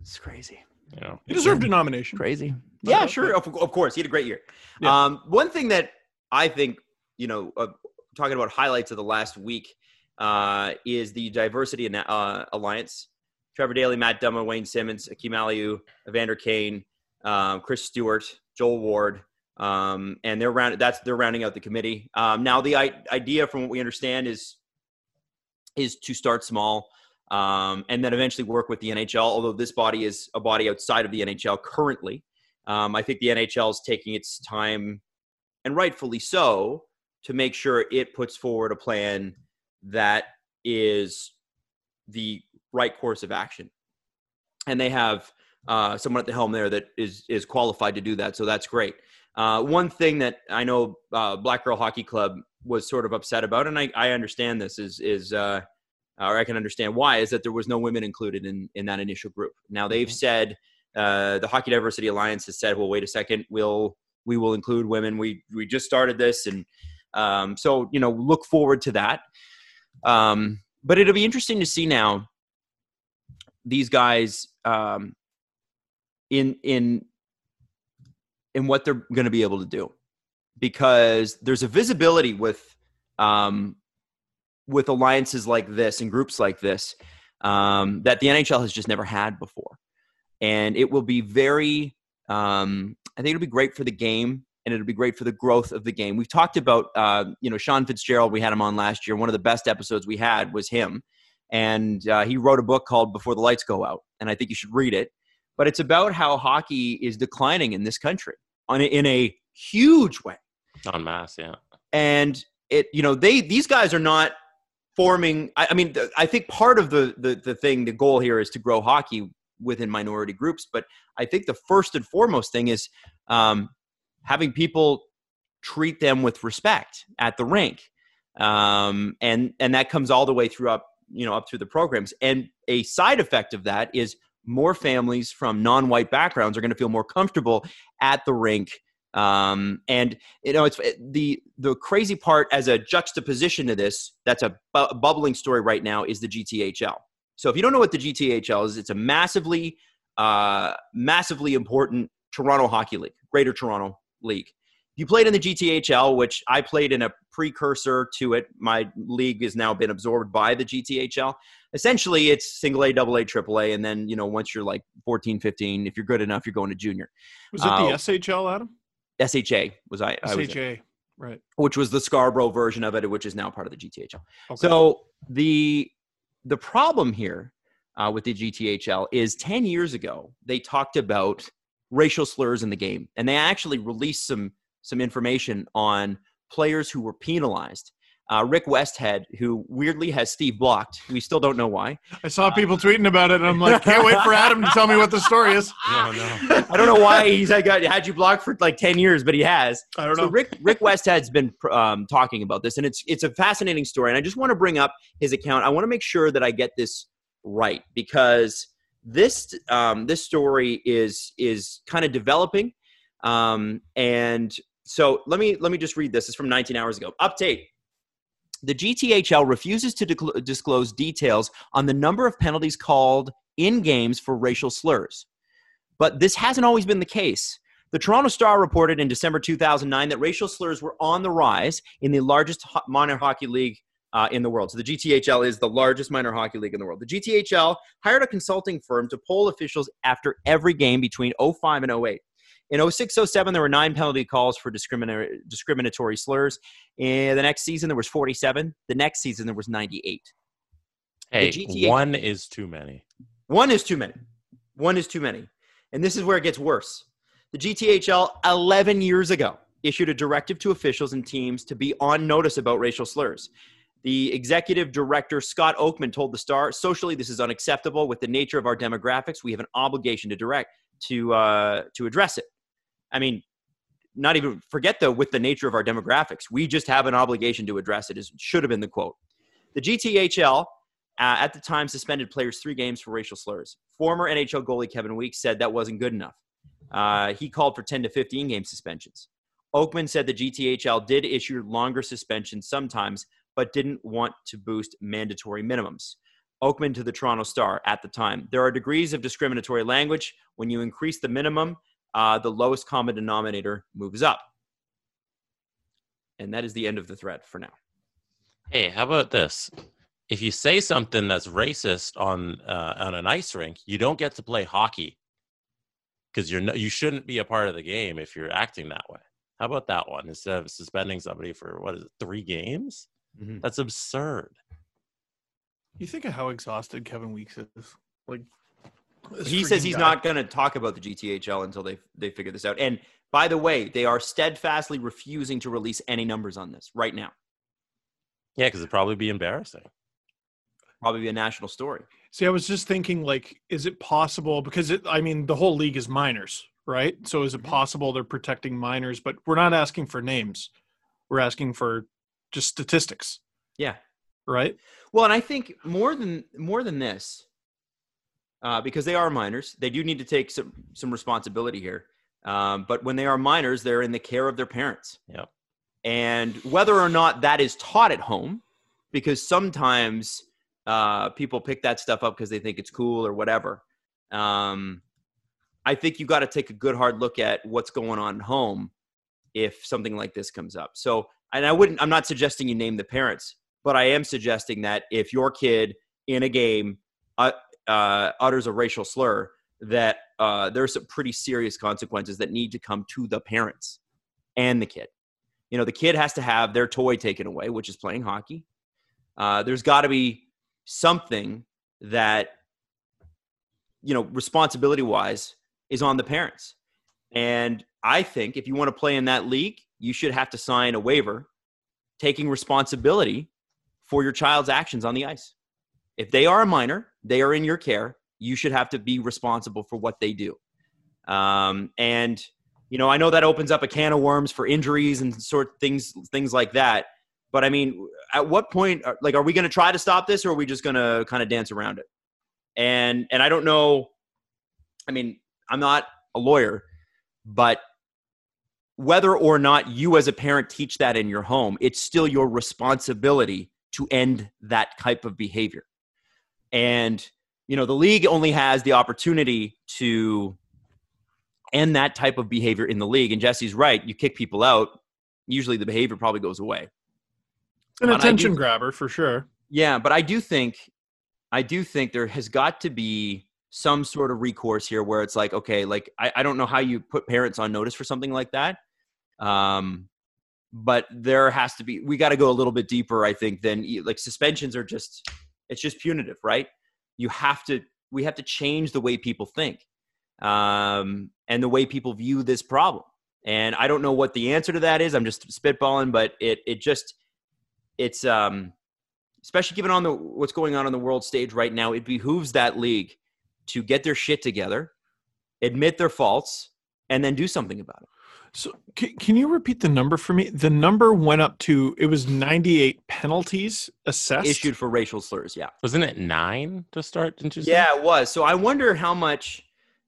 It's crazy. You know, He deserved a nomination. Crazy. But, Yeah, uh, sure. Of, of course, he had a great year. Yeah. Um, one thing that I think, you know, uh, talking about highlights of the last week uh, is the Diversity uh, Alliance. Trevor Daley, Matt Dumba, Wayne Simmonds, Akim Aliu, Evander Kane, um, Chris Stewart, Joel Ward, um, and they're round. That's they're rounding out the committee. Um, now, the I- idea, from what we understand, is is to start small um, and then eventually work with the NHL. Although this body is a body outside of the NHL currently, um, I think the NHL is taking its time, and rightfully so, to make sure it puts forward a plan that is the right course of action. And they have uh, someone at the helm there that is is qualified to do that, so that's great. Uh, one thing that I know uh, Black Girl Hockey Club was sort of upset about, and I, I understand this is is uh, or I can understand why, is that there was no women included in in that initial group. Now they've said uh, the Hockey Diversity Alliance has said, well, wait a second, we'll we will include women. We we just started this, and um, so you know, look forward to that. Um, but it'll be interesting to see now these guys um, in in in what they're going to be able to do because there's a visibility with um, with alliances like this and groups like this um, that the NHL has just never had before, and it will be very. Um, I think it'll be great for the game, and it'll be great for the growth of the game. We've talked about, uh, you know, Sean Fitzgerald. We had him on last year. One of the best episodes we had was him, and uh, he wrote a book called "Before the Lights Go Out," and I think you should read it. But it's about how hockey is declining in this country on a, in a huge way On mass, yeah. and it you know they these guys are not forming i, I mean th- i think part of the, the the thing the goal here is to grow hockey within minority groups but i think the first and foremost thing is um, having people treat them with respect at the rink um, and and that comes all the way through up you know up through the programs. And a side effect of that is more families from non-white backgrounds are going to feel more comfortable at the rink um, and you know it's the the crazy part as a juxtaposition to this that's a bu- bubbling story right now is the gthl so if you don't know what the gthl is it's a massively uh, massively important toronto hockey league greater toronto league If you played in the gthl which i played in a precursor to it my league has now been absorbed by the gthl essentially it's single a double a triple a and then you know once you're like 14 15 if you're good enough you're going to junior Was it the Uh, SHL, Adam? sha was i, I was in Right. which was the Scarborough version of it, which is now part of the GTHL. Okay. So the the problem here uh, with the GTHL is ten years ago they talked about racial slurs in the game, and they actually released some some information on players who were penalized. Uh, Rick Westhead, who weirdly has Steve blocked, we still don't know why. I saw people tweeting about it, and I'm like, can't wait for Adam to tell me what the story is. No, no. I don't know why he's like, got, had you blocked for like ten years, but he has. I don't know. So know. Rick Rick Westhead's been um, talking about this, and it's it's a fascinating story. And I just want to bring up his account. I want to make sure that I get this right because this um, this story is is kind of developing, um, and so let me let me just read this. It's from 19 hours ago. Update. The GTHL refuses to disclose details on the number of penalties called in games for racial slurs. But this hasn't always been the case. The Toronto Star reported in December 2009 that racial slurs were on the rise in the largest minor hockey league uh, in the world. So the GTHL is the largest minor hockey league in the world. The GTHL hired a consulting firm to poll officials after every game between 05 and 08. In 06 07, there were nine penalty calls for discriminatory, slurs. In the next season, there was 47. The next season, there was 98. Hey, GTA one is too many. One is too many. One is too many. And this is where it gets worse. The GTHL, 11 years ago, issued a directive to officials and teams to be on notice about racial slurs. The executive director, Scott Oakman, told the Star, socially, this is unacceptable. With the nature of our demographics, we have an obligation to direct to uh, to address it. I mean, not even forget though, with the nature of our demographics, we just have an obligation to address it. Is should have been the quote. The GTHL uh, at the time suspended players three games for racial slurs. Former NHL goalie Kevin Weeks said that wasn't good enough. Uh, he called for 10 to 15 game suspensions. Oakman said the GTHL did issue longer suspensions sometimes, but didn't want to boost mandatory minimums. Oakman to the Toronto Star at the time. There are degrees of discriminatory language. When you increase the minimum, uh, the lowest common denominator moves up. And that is the end of the thread for now. Hey, how about this? If you say something that's racist on uh, on an ice rink, you don't get to play hockey because you're no, you shouldn't be a part of the game if you're acting that way. How about that one? Instead of suspending somebody for what is it, three games? Mhm. That's absurd. You think of how exhausted Kevin Weeks is. Like He says he's guy. not going to talk about the GTHL until they they figure this out. And by the way, they are steadfastly refusing to release any numbers on this right now. Yeah, because it'd probably be embarrassing. Probably be a national story. See, I was just thinking, like, is it possible? Because it, I mean, the whole league is minors, right? So is it Mhm. possible they're protecting minors? But we're not asking for names. We're asking for just statistics, Yeah. right? Well, and I think more than more than this, uh, because they are minors, they do need to take some some responsibility here. Um, but when they are minors, they're in the care of their parents. Yep. And whether or not that is taught at home, because sometimes uh, people pick that stuff up because they think it's cool or whatever. Um, I think you got to take a good hard look at what's going on at home if something like this comes up. So, and I wouldn't, I'm not suggesting you name the parents, but I am suggesting that if your kid in a game uh, uh, utters a racial slur, that uh, there's some pretty serious consequences that need to come to the parents and the kid. You know, the kid has to have their toy taken away, which is playing hockey. Uh, there's got to be something that, you know, responsibility wise is on the parents. And I think if you want to play in that league, you should have to sign a waiver taking responsibility for your child's actions on the ice. If they are a minor, they are in your care, you should have to be responsible for what they do. Um, and you know, I know that opens up a can of worms for injuries and sort things things like that. But I mean, at what point, like, are we going to try to stop this, or are we just going to kind of dance around it? And and I don't know. I mean, I'm not a lawyer, but whether or not you as a parent teach that in your home, it's still your responsibility to end that type of behavior. And you know, the league only has the opportunity to end that type of behavior in the league. And Jesse's right. You kick people out, usually the behavior probably goes away. An But I do- attention grabber for sure. Yeah, but I do think, I do think there has got to be some sort of recourse here where it's like, okay, like I, I don't know how you put parents on notice for something like that. Um, but there has to be, we got to go a little bit deeper, I think, than like suspensions are just, it's just punitive, right? You have to, we have to change the way people think um, and the way people view this problem. And I don't know what the answer to that is. I'm just spitballing, but it, it just, it's, um, especially given on the what's going on on the world stage right now, it behooves that league to get their shit together, admit their faults, and then do something about it. So can, can you repeat the number for me? The number went up to it was 98 penalties assessed. Issued for racial slurs, yeah, Wasn't it nine to start? Didn't you say? yeah, it was. So I wonder how much.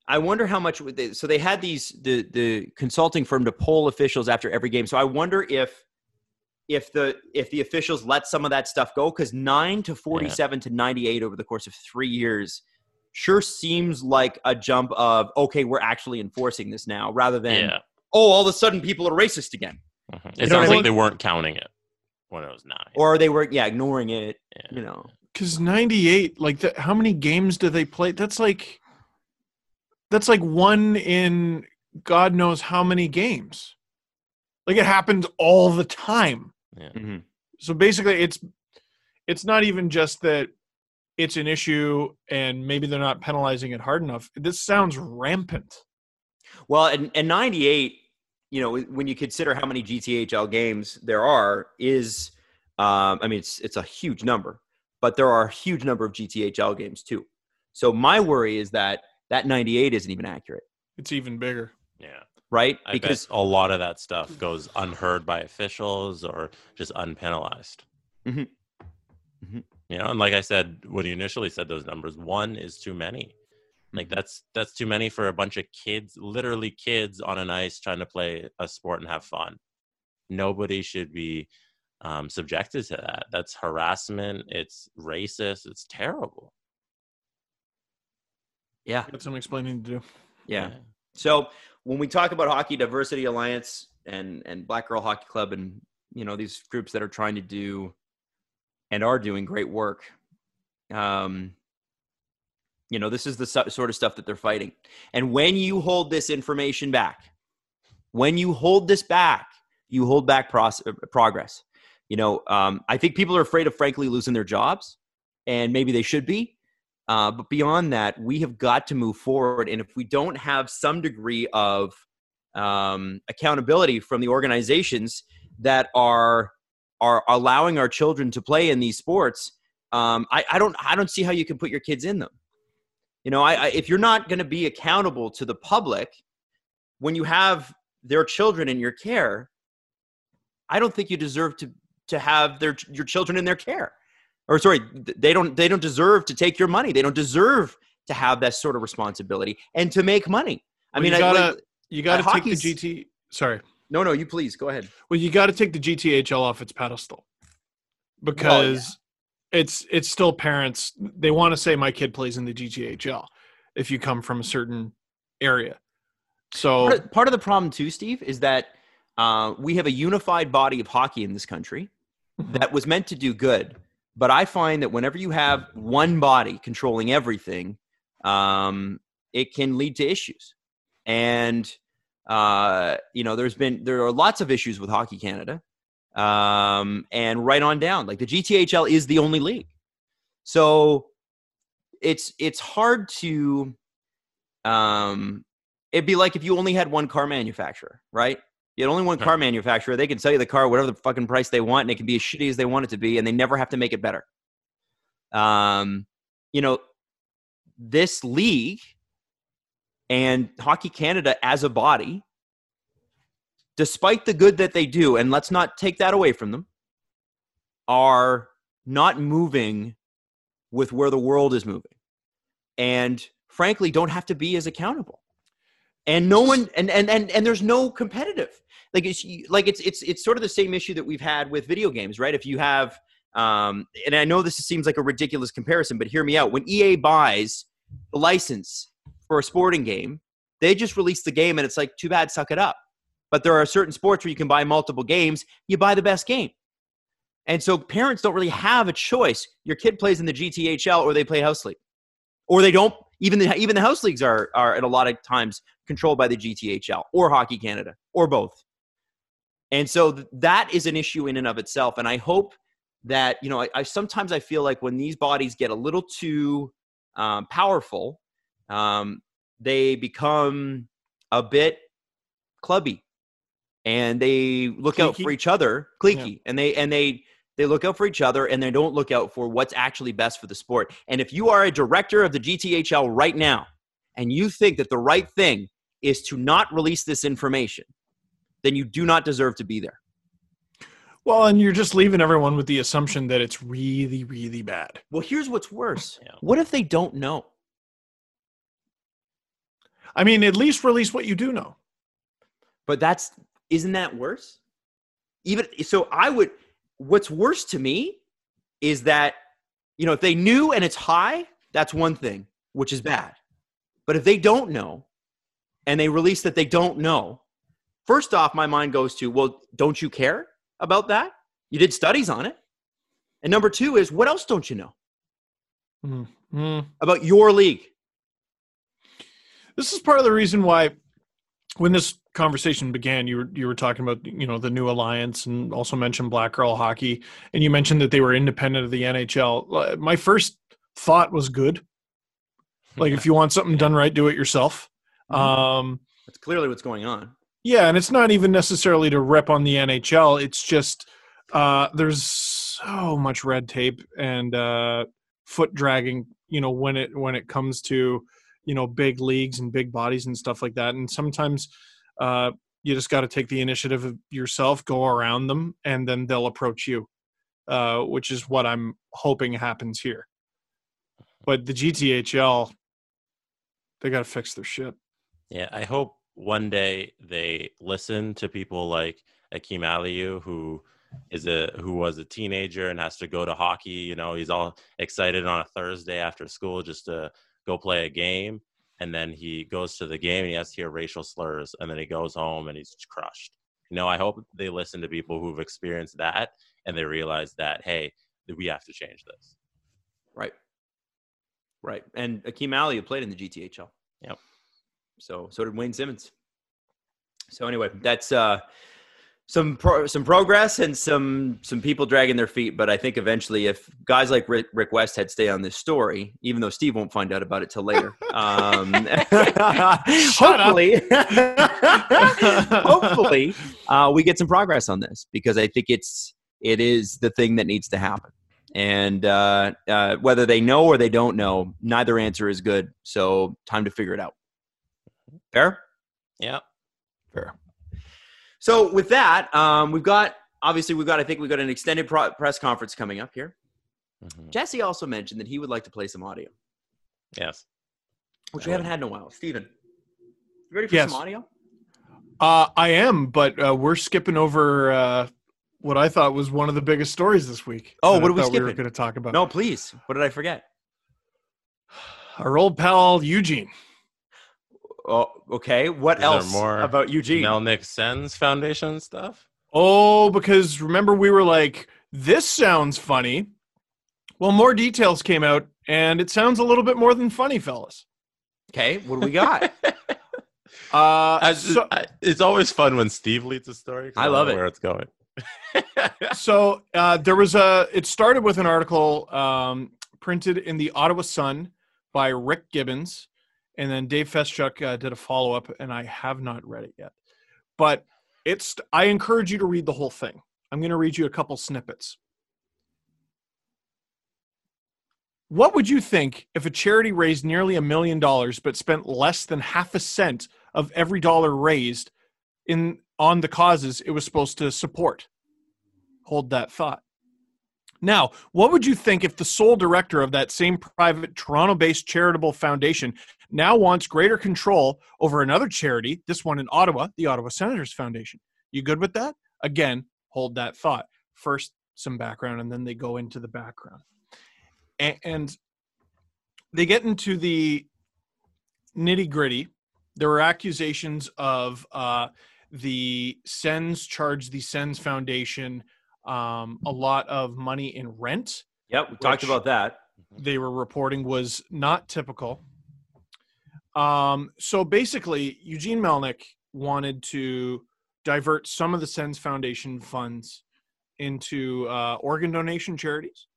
I wonder how much. would They, so they had these the the consulting firm to poll officials after every game. So I wonder if if the if the officials let some of that stuff go because nine to forty seven to ninety eight over the course of three years sure seems like a jump of okay we're actually enforcing this now rather than Yeah. Oh all of a sudden people are racist again Mhm. It know what sounds I like mean? they weren't counting it when it was nine. or they were yeah ignoring it Yeah. you know Because 98, like the, how many games do they play? That's like that's like one in God knows how many games. Like it happens all the time. Mhm. So basically it's it's not even just that it's an issue and maybe they're not penalizing it hard enough. This sounds rampant. well in, and 98 you know when you consider how many gthl games there are is um, i mean it's it's a huge number but there are a huge number of gthl games too so my worry is that that 98 isn't even accurate It's even bigger. Yeah. right I because a lot of that stuff goes unheard by officials or just unpenalized. Mhm. Mhm. You know, and like I said, when you initially said those numbers, one is too many. Like that's that's too many for a bunch of kids, literally kids on an ice trying to play a sport and have fun. Nobody should be um, subjected to that. That's harassment. It's racist. It's terrible. Yeah, Got some explaining to do. yeah. So when we talk about Hockey Diversity Alliance and and Black Girl Hockey Club and you know these groups that are trying to do and are doing great work, um, you know this is the so- sort of stuff that they're fighting. And when you hold this information back, when you hold this back, you hold back uh, progress. You know, um, I think people are afraid of frankly losing their jobs, and maybe they should be. Uh, but beyond that, we have got to move forward. And if we don't have some degree of um, accountability from the organizations that are are allowing our children to play in these sports, um, I, I don't I don't see how you can put your kids in them. You know, I, I if you're not going to be accountable to the public when you have their children in your care, I don't think you deserve to to have their your children in their care. Or sorry they don't they don't deserve to take your money. They don't deserve to have that sort of responsibility and to make money. I Well, mean you I- gotta like- you got to uh, take the GT. Sorry. no no you please go ahead. Well, you got to take the GTHL off its pedestal. Because it's it's still parents. They want to say my kid plays in the GTHL if you come from a certain area. So part of, part of the problem too steve is that uh, we have a unified body of hockey in this country Mhm. that was meant to do good but i find that whenever you have one body controlling everything um, it can lead to issues and uh, you know there's been there are lots of issues with hockey canada um, and right on down. Like the gthl is the only league. So it's it's hard to um it'd be like if you only had one car manufacturer right? You had only one car manufacturer. They can sell you the car whatever the fucking price they want and it can be as shitty as they want it to be and they never have to make it better. Um you know this league and hockey canada as a body despite the good that they do and let's not take that away from them are not moving with where the world is moving. And frankly don't have to be as accountable. And no one and and and, and there's no competitive. Like it's like it's it's it's sort of the same issue that we've had with video games right? If you have um and i know this seems like a ridiculous comparison but hear me out. When ea buys the license for a sporting game they just release the game and it's like too bad suck it up but there are certain sports where you can buy multiple games. You buy the best game. And so parents don't really have a choice. Your kid plays in the gthl or they play house league. Or they don't. Even the even the house leagues are are at a lot of times controlled by the GTHL or Hockey Canada or both. And so th- that is an issue in and of itself. And I hope that you know I, I sometimes I feel like when these bodies get a little too um, powerful, um, they become a bit clubby, and they look out for each other, cliquey, and they and they they look out for each other and they don't look out for what's actually best for the sport. And if you are a director of the GTHL right now and you think that the right thing is to not release this information, then you do not deserve to be there. well, and you're just leaving everyone with the assumption that it's really really bad. Well, here's what's worse. Yeah. What if they don't know? I mean, at least release what you do know. But that's isn't that worse? Even so I would what's worse to me is that you know, if they knew and it's high, that's one thing, which is bad. But if they don't know and they release that they don't know, first off my mind goes to, well, don't you care about that? You did studies on it. And number 2 is what else don't you know Mm. Mm. about your league? This is part of the reason why, when this conversation began, you were you were talking about you know the new alliance and also mentioned Black Girl Hockey, and you mentioned that they were independent of the NHL. Uh, My first thought was good. Like if you want something done right, do it yourself. Mhm. Um, That's clearly what's going on. yeah, and it's not even necessarily to rep on the NHL. It's just uh, there's so much red tape and uh, foot dragging. You know when it when it comes to you know big leagues and big bodies and stuff like that. And sometimes uh, you just got to take the initiative of yourself, go around them, and then they'll approach you, uh, which is what I'm hoping happens here. But the GTHL, they got to fix their shit. Yeah, I hope one day they listen to people like Akim Aliu who is a who was a teenager and has to go to hockey. You know, he's all excited on a Thursday after school just to go play a game, and then he goes to the game and he has to hear racial slurs, and then he goes home and he's crushed. You know, I hope they listen to people who've experienced that and they realize that hey, we have to change this. Right. Right. And Akim Ali played in the GTHL. Yep. So so did Wayne Simmonds So anyway, that's uh some pro- some progress and some some people dragging their feet. But I think eventually, if guys like Rick, Rick Westhead stay on this story, even though Steve won't find out about it till later, um, hopefully, hopefully, uh, we get some progress on this because I think it's it is the thing that needs to happen. And uh, uh, whether they know or they don't know, neither answer is good. So time to figure it out. Fair. Yeah. Fair. So with that, um, we've got obviously we've got I think we've got an extended pro- press conference coming up here. Mhm. Jesse also mentioned that he would like to play some audio, Yes. which we haven't had in a while. Steven, you ready for Yes. some audio? Uh, I am, but uh, we're skipping over uh, what I thought was one of the biggest stories this week. Oh, what I are we thought We were going to talk about No, please. What did I forget? our old pal Eugene. Oh, okay. What Is else more about Eugene? Melnyk Sens Foundation stuff. Oh, because remember we were like, this sounds funny. Well, more details came out, and it sounds a little bit more than funny, fellas. Okay, what do we got? Uh, I- so, I- it's always fun when Steve leads a story. I don't love it. Where it's going. so uh, there was a. It started with an article um, printed in the Ottawa Sun by Rick Gibbons, and then Dave Feschuk uh, did a follow up, and I have not read it yet. But it's. I encourage you to read the whole thing. I'm going to read you a couple snippets. What would you think if a charity raised nearly a million dollars but spent less than half a cent of every dollar raised in on the causes it was supposed to support? Hold that thought. Now, what would you think if the sole director of that same private Toronto based charitable foundation now wants greater control over another charity, this one in Ottawa, the Ottawa Senators Foundation? You good with that? Again, hold that thought. First, some background, and then they go into the background. And they get into the nitty gritty. There were accusations of uh, the Sens charged the Sens Foundation um, a lot of money in rent. yep, we talked about that. They were reporting was not typical. Um, so basically, Eugene Melnyk wanted to divert some of the Sens Foundation funds into uh, organ donation charities,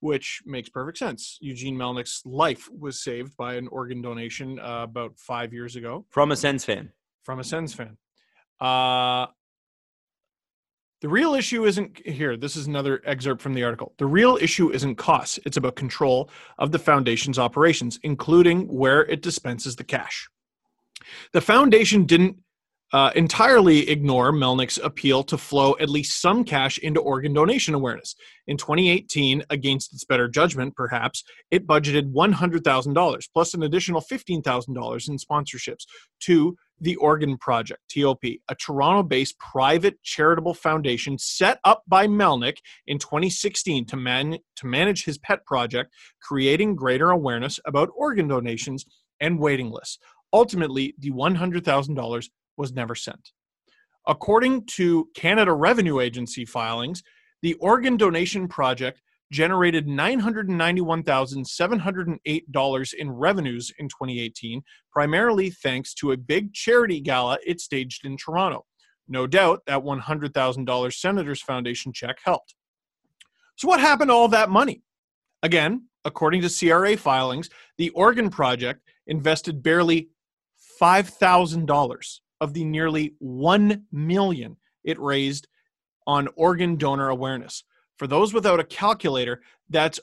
which makes perfect sense. Eugene Melnyk's life was saved by an organ donation uh, about five years ago From a Sens fan. from a Sens fan. Uh, the real issue isn't here. This is another excerpt from the article. The real issue isn't costs, it's about control of the foundation's operations, including where it dispenses the cash. The foundation didn't uh, entirely ignore Melnyk's appeal to flow at least some cash into organ donation awareness. In 2018, against its better judgment, perhaps, it budgeted $100,000 plus an additional $15,000 in sponsorships to the Organ Project, TOP, a Toronto based private charitable foundation set up by Melnyk in 2016 to, man- to manage his pet project, creating greater awareness about organ donations and waiting lists. Ultimately, the $100,000 was never sent. According to Canada Revenue Agency filings, the Organ Donation Project generated $991,708 in revenues in 2018, primarily thanks to a big charity gala it staged in Toronto. No doubt that $100,000 Senators Foundation check helped. So, what happened to all that money? Again, according to CRA filings, the Organ Project invested barely $5,000 of the nearly 1 million it raised on organ donor awareness. For those without a calculator, that's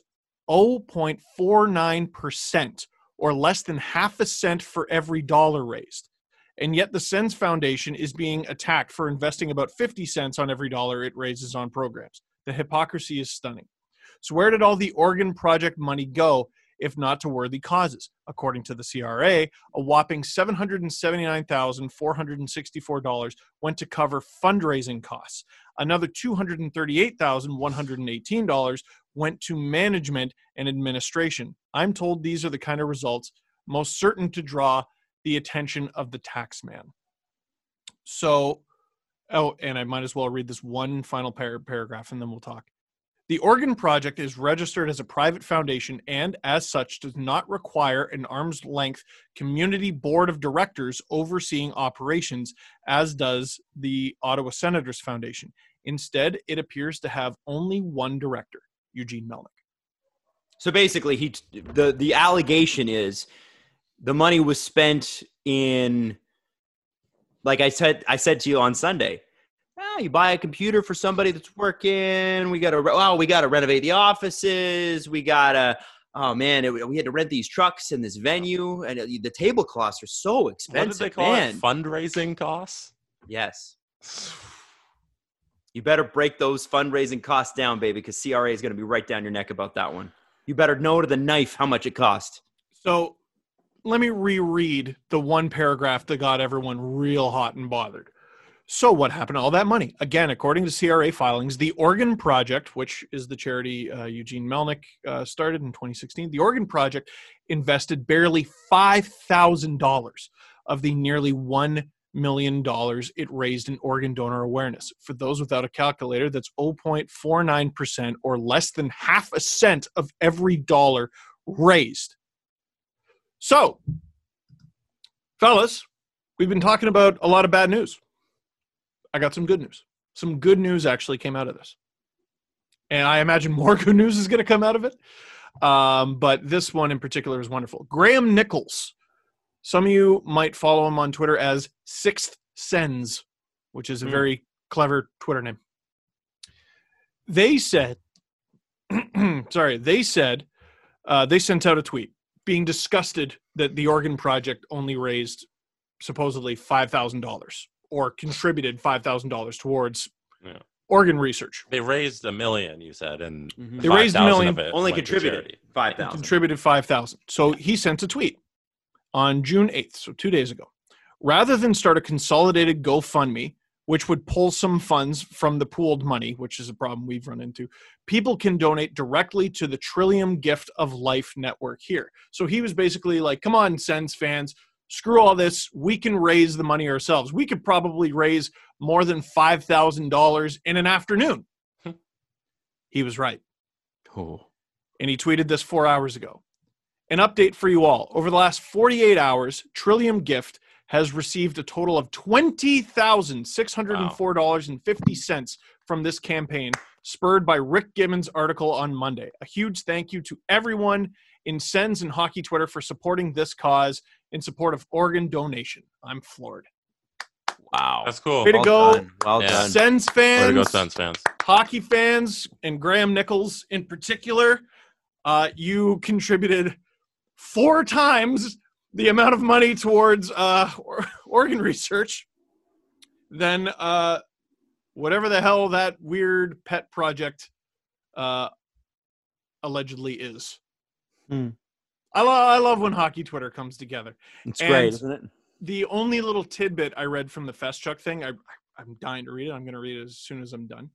0.49% or less than half a cent for every dollar raised. And yet the Sens Foundation is being attacked for investing about 50 cents on every dollar it raises on programs. The hypocrisy is stunning. So where did all the organ project money go if not to worthy causes. According to the CRA, a whopping $779,464 went to cover fundraising costs. Another $238,118 went to management and administration. I'm told these are the kind of results most certain to draw the attention of the taxman. So, oh, and I might as well read this one final par- paragraph and then we'll talk. The Organ Project is registered as a private foundation and, as such, does not require an arm's length community board of directors overseeing operations, as does the Ottawa Senators Foundation. Instead, it appears to have only one director, Eugene Melnyk. So basically, he the the allegation is the money was spent in, like I said, I said to you on Sunday. Oh, you buy a computer for somebody that's working. We got to, oh, we got to renovate the offices. We got to, oh man, it, we had to rent these trucks and this venue, and it, the tablecloths are so expensive. What did they call man. it? Fundraising costs. Yes. You better break those fundraising costs down, baby, because CRA is going to be right down your neck about that one. You better know to the knife how much it cost. So let me reread the one paragraph that got everyone real hot and bothered. So, what happened to all that money? Again, according to CRA filings, the Organ Project, which is the charity uh, Eugene Melnyk uh, started in 2016, the Organ Project invested barely $5,000 of the nearly $1 million it raised in organ donor awareness. For those without a calculator, that's 0.49% or less than half a cent of every dollar raised. So, fellas, we've been talking about a lot of bad news. I got some good news. Some good news actually came out of this. And I imagine more good news is going to come out of it. Um, but this one in particular is wonderful. Graham Nichols. Some of you might follow him on Twitter as Sixth Sens, which is a Hmm. very clever Twitter name. They said, sorry, they said, uh, they sent out a tweet being disgusted that the Organ Project only raised supposedly $5,000 or contributed $5,000 towards Yeah. organ research. They raised a million, you said, and Mhm. They raised a million. million, of it Only contributed five thousand. contributed 5000 so he sent a tweet on june 8th so two days ago rather than start a consolidated gofundme which would pull some funds from the pooled money which is a problem we've run into people can donate directly to the trillium gift of life network here so he was basically like come on sens fans screw all this we can raise the money ourselves we could probably raise more than $5000 in an afternoon hmm. he was right Oh. and he tweeted this four hours ago. An update for you all. Over the last 48 hours, Trillium Gift has received a total of $20,604.50 from this campaign, spurred by Rick Gibbons' article on Monday. A huge thank you to everyone in Sens and Hockey Twitter for supporting this cause in support of organ donation. I'm floored. Wow. That's cool. Way to well go. Done. Well Yeah. done. Sens Way to go, fans, Suns fans. hockey fans, and Graham Nichols in particular, uh, you contributed four times the amount of money towards uh, or- organ research than uh, whatever the hell that weird pet project uh, allegedly is. Hmm. I, lo- I love when hockey Twitter comes together. It's And- great, isn't it? The only little tidbit I read from the Feschuk thing, I, I'm dying to read it. I'm going to read it as soon as I'm done.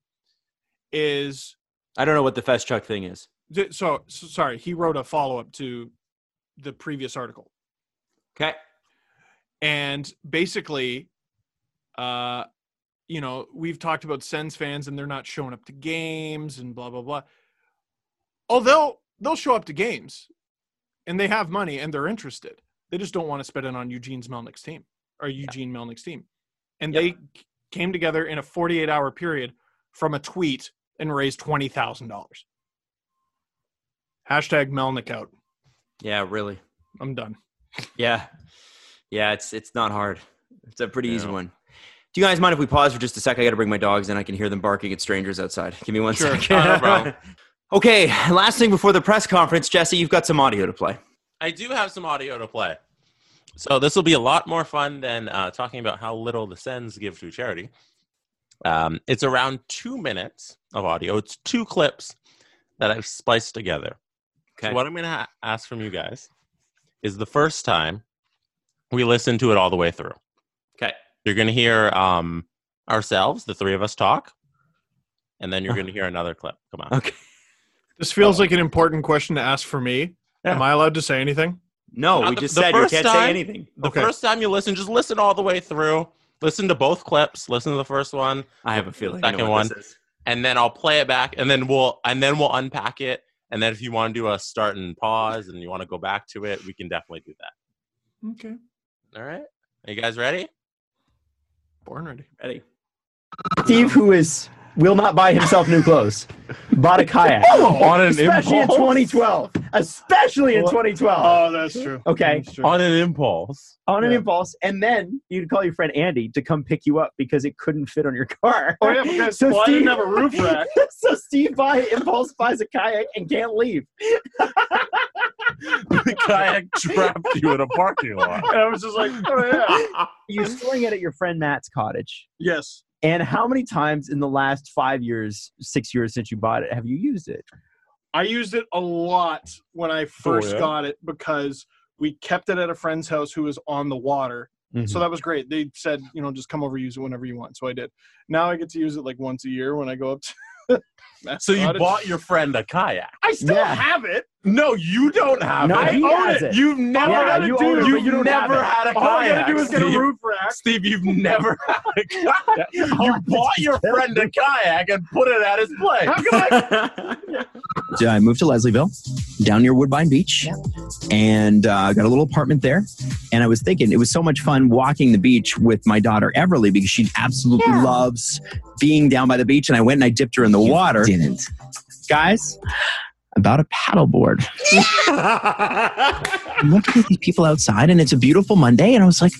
Is I don't know what the Feschuk thing is. th- so, so sorry. He wrote a follow up to the previous article, Okay. and basically, uh, you know, we've talked about Sens fans and they're not showing up to games and blah blah blah. Oh, they'll they'll show up to games, and they have money and they're interested. They just don't want to spend it on Eugene's Melnyk's team or Eugene Melnyk's team, and Yep. they came together in a 48 hour period from a tweet and raised twenty thousand dollars. Hashtag Melnyk out. Yeah, really. I'm done. Yeah. Yeah, it's it's not hard. It's a pretty easy one. Do you guys mind if we pause for just a sec? I got to bring my dogs in. I can hear them barking at strangers outside. Give me one Sure. second. Okay, last thing before the press conference, Jesse, you've got some audio to play. I do have some audio to play. So this will be a lot more fun than uh, talking about how little the Sens give to charity. Um, it's around two minutes of audio. It's two clips that I've spliced together. Okay. So what I'm going to ha- ask from you guys is the first time we listen to it all the way through. Okay. You're going to hear um, ourselves, the three of us talk, and then you're going to hear another clip. Come on. Okay. This feels like an oh. important question to ask for me. Yeah. Am I allowed to say anything? No, Not we the- just the said you can't say anything. The Okay. first time you listen, just listen all the way through. Listen to both clips. Listen to the first one, I have a feeling. I know Second what one. this is. and then I'll play it back, and then we'll and then we'll unpack it. And then if you want to do a start and pause, and you want to go back to it, we can definitely do that. Okay. All right. Are you guys ready? Born ready. Ready? Steve, who is will not buy himself new clothes, bought a kayak. Oh, on an especially in 2012. Especially in 2012. Oh, that's true. Okay. That's true. On an impulse. on an impulse, and then you'd call your friend Andy to come pick you up because it couldn't fit on your car. Oh, yeah, because So well, I Steve- didn't have a roof rack. so Steve buy impulse buys a kayak and can't leave. the kayak trapped you in a parking lot. And I was just like, oh, yeah. You're storing it at your friend Matt's cottage. Yes. And how many times in the last five years, six years since you bought it, have you used it? I used it a lot when I oh, first yeah? got it because we kept it at a friend's house who was on the water. So mm-hmm. that was great. They said, you know, just come over, use it whenever you want. So I did. Now I get to use it like once a year when I go up to. So you bought your friend a kayak? I still Yeah. have it. No, you don't have No, it. he own has it. it. You've never Yeah, had a you dude. it, You've you never had a All I kayak. gotta do is get a Steve. roof rack. Steve, you've never had a kayak. All You bought your is get a friend a kayak and put it at his place. How come I So I moved to Leslieville, down near Woodbine Beach, and uh, got a little apartment there. And I was thinking it was so much fun walking the beach with my daughter Everly because she absolutely Yeah. loves being down by the beach. And I went and I dipped her in the water. Didn't. Guys, about a paddleboard. I'm looking at these people outside, and it's a beautiful Monday, and I was like,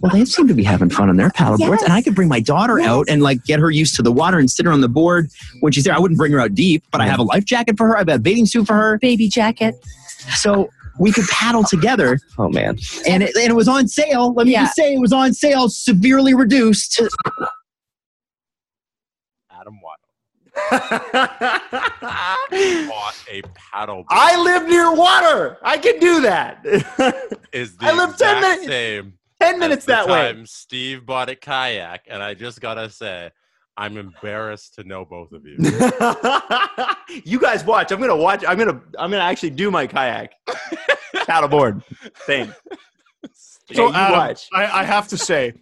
well, they seem to be having fun on their paddleboards, and I could bring my daughter out and like get her used to the water and sit her on the board when she's there. I wouldn't bring her out deep, but I have a life jacket for her. I've got a bathing suit for her, Baby jacket. so we could paddle together. Oh man. And it, and it was on sale. Let me Yeah. just say, it was on sale, severely reduced. Adam Waddle bought a paddle. I live near water. I can do that. is the I live 10 minutes- same. Ten minutes the that way. Steve bought a kayak, and I just gotta say, I'm embarrassed to know both of you. you guys watch. I'm gonna watch. I'm gonna. I'm gonna actually do my kayak paddleboard thing. So, Yeah, you Adam, watch. I, I have to say,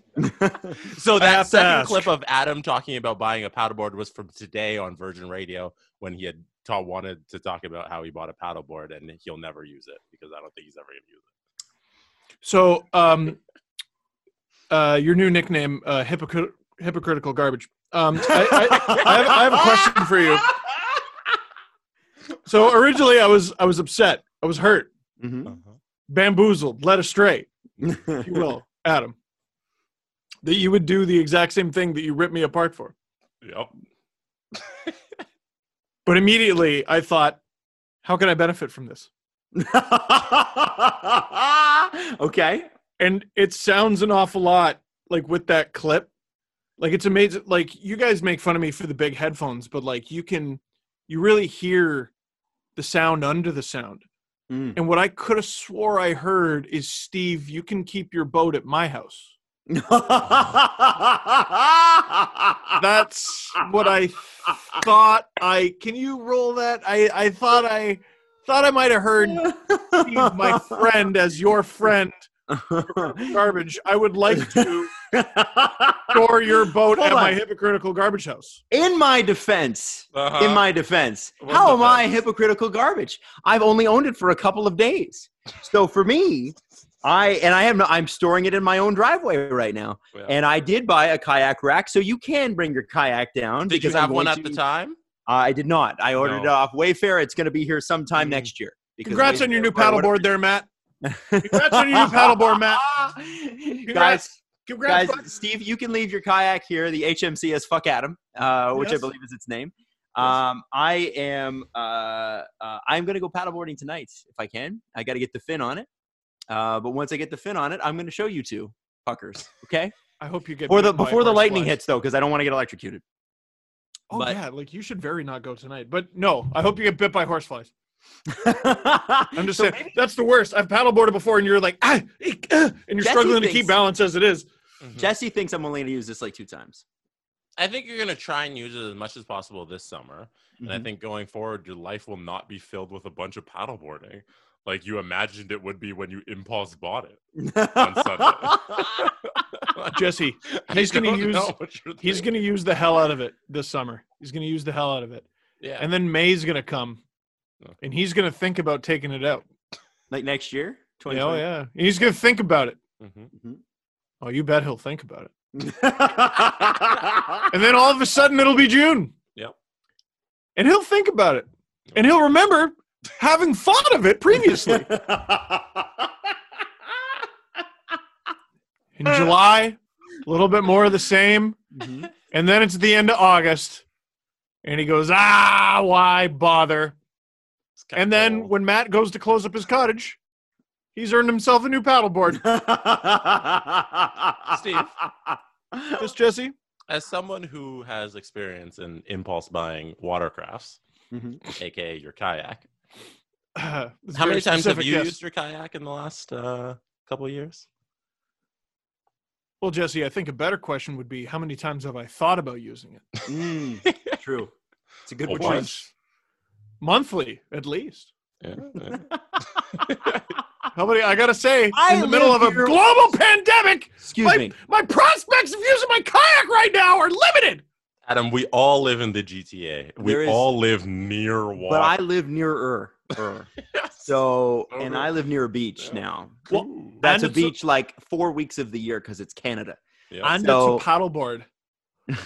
So that second ask. clip of Adam talking about buying a paddleboard was from today on Virgin Radio when he had ta- wanted to talk about how he bought a paddleboard and he'll never use it because I don't think he's ever gonna use it. so um, uh, your new nickname, uh, hypocrit- hypocritical garbage. Um, I, I, I, have, I have a question for you. So originally, I was I was upset. I was hurt, Mhm. bamboozled, led astray, if you will, Adam. That you would do the exact same thing that you ripped me apart for. Yep. But immediately, I thought, how can I benefit from this? okay. and it sounds an awful lot like with that clip like it's amazing like you guys make fun of me for the big headphones but like you can you really hear the sound under the sound Mm. and what i could have swore i heard is steve you can keep your boat at my house that's what i thought i can you roll that i i thought i thought i might have heard steve my friend as your friend garbage i would like to store your boat Hold at my hypocritical garbage house. In my defense, Uh-huh. in my defense, What how am I hypocritical garbage? I've only owned it for a couple of days. So for me, I and I have no, I'm storing it in my own driveway right now. Yeah. And I did buy a kayak rack, so you can bring your kayak down. Did you because I'm have one going at the time? Uh, I did not. I ordered No. it off Wayfair. It's going to be here sometime Mm. next year. because Congrats on your new paddleboard there, Matt. Congrats on your new paddleboard, Matt. Guys, Congrats. guys, Steve, you can leave your kayak here. The HMC is Fuck Adam, uh, which I believe is its name. Um, I am. Uh, uh, I'm going to go paddleboarding tonight if I can. I got to get the fin on it. Uh, but once I get the fin on it, I'm going to show you two fuckers. Okay. I hope you get Before the before the lightning flies. hits though, because I don't want to get electrocuted. Oh but- yeah, like you should very not go tonight. But no, I hope you get bit by horseflies. I'm just saying that's the worst. I've paddleboarded before, and you're like, ah, eek, ah," and you're Jesse struggling to keep balance as it is. Mhm. Jesse thinks I'm only going to use this like two times. I think you're gonna try and use it as much as possible this summer, and I Mhm. think going forward, your life will not be filled with a bunch of paddleboarding like you imagined it would be when you impulse bought it. on Sunday. Jesse, he's gonna use- know what you're he's gonna use the hell out of it this summer. He's gonna use the hell out of it, yeah. and then May's gonna come, Oh. and he's gonna think about taking it out. like next year? Oh yeah, and he's gonna think about it. Mhm. Oh, you bet he'll think about it. And then all of a sudden it'll be June. Yep. And he'll think about it. And he'll remember having thought of it previously. In July, a little bit more of the same. Mhm. And then it's the end of August. And he goes, ah, why bother? And then cold. when Matt goes to close up his cottage, he's earned himself a new paddleboard. Steve. Yes, Jesse? as someone who has experience in impulse buying watercrafts, Mhm. aka your kayak, It's how many times have you yes. used your kayak in the last uh, couple of years? Well, Jesse, I think a better question would be how many times have I thought about using it? Mm, true. It's a good point. Once. Monthly, at least. Yeah, yeah. How many? I gotta say, I in the middle of a here- global pandemic, Excuse my, me. my prospects of using my kayak right now are limited. Adam, we all live in the GTA. We There is- all live near water. But I live nearer. So, and I live near a beach Yeah. now. Cool. That's a And it's a- beach like four weeks of the year because it's Canada. Yeah. And So- it's a paddleboard.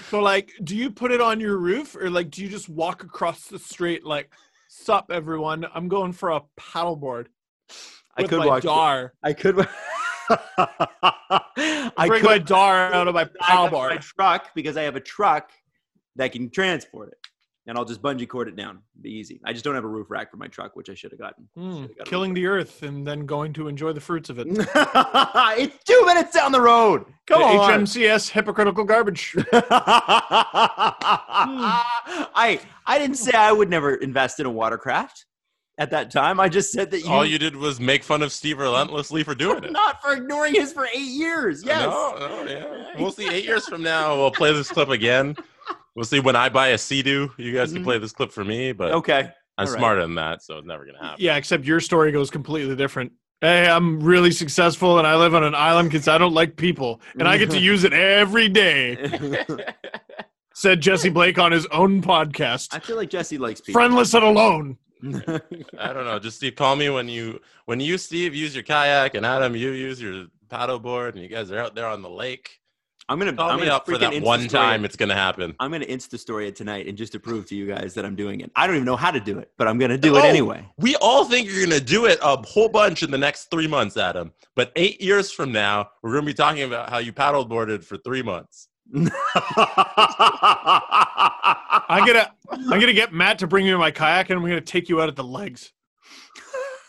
so, like, do you put it on your roof, or like, do you just walk across the street like, "Sup, everyone? I'm going for a paddleboard." I with could my walk. dar. I could. I I bring could my dar out of my I got my paddleboard. truck because I have a truck that can transport it, and I'll just bungee cord it down. Be easy. I just don't have a roof rack for my truck, which I should have gotten. Hmm, Should've got a killing the earth and then going to enjoy the fruits of it. it's two minutes down the road. Come The on. HMCS hypocritical garbage. I I didn't say I would never invest in a watercraft at that time. I just said that you, all you did was make fun of Steve relentlessly for doing it. not for ignoring his for eight years. Yes. No, no, yeah. We'll see. Eight years from now, we'll play this clip again. We'll see when I buy a Sea-Doo. You guys can Mhm. play this clip for me, but Okay. I'm all right. smarter than that, so it's never gonna happen. Yeah, except your story goes completely different. Hey, I'm really successful and I live on an island because I don't like people and I get to use it every day, said Jesse Blake on his own podcast. I feel like Jesse likes people. Friendless and alone. I don't know. Just Steve, call me when you when you Steve use your kayak and Adam you use your paddleboard and you guys are out there on the lake. I'm gonna Call I'm me gonna up for that Insta one time it. it's gonna happen. I'm gonna Insta story it tonight and just to prove to you guys that I'm doing it. I don't even know how to do it, but I'm gonna do it Oh. anyway. We all think you're gonna do it a whole bunch in the next three months, Adam. But eight years from now, we're gonna be talking about how you paddleboarded for three months. I'm gonna I'm gonna get Matt to bring me my kayak and I'm gonna take you out at the legs.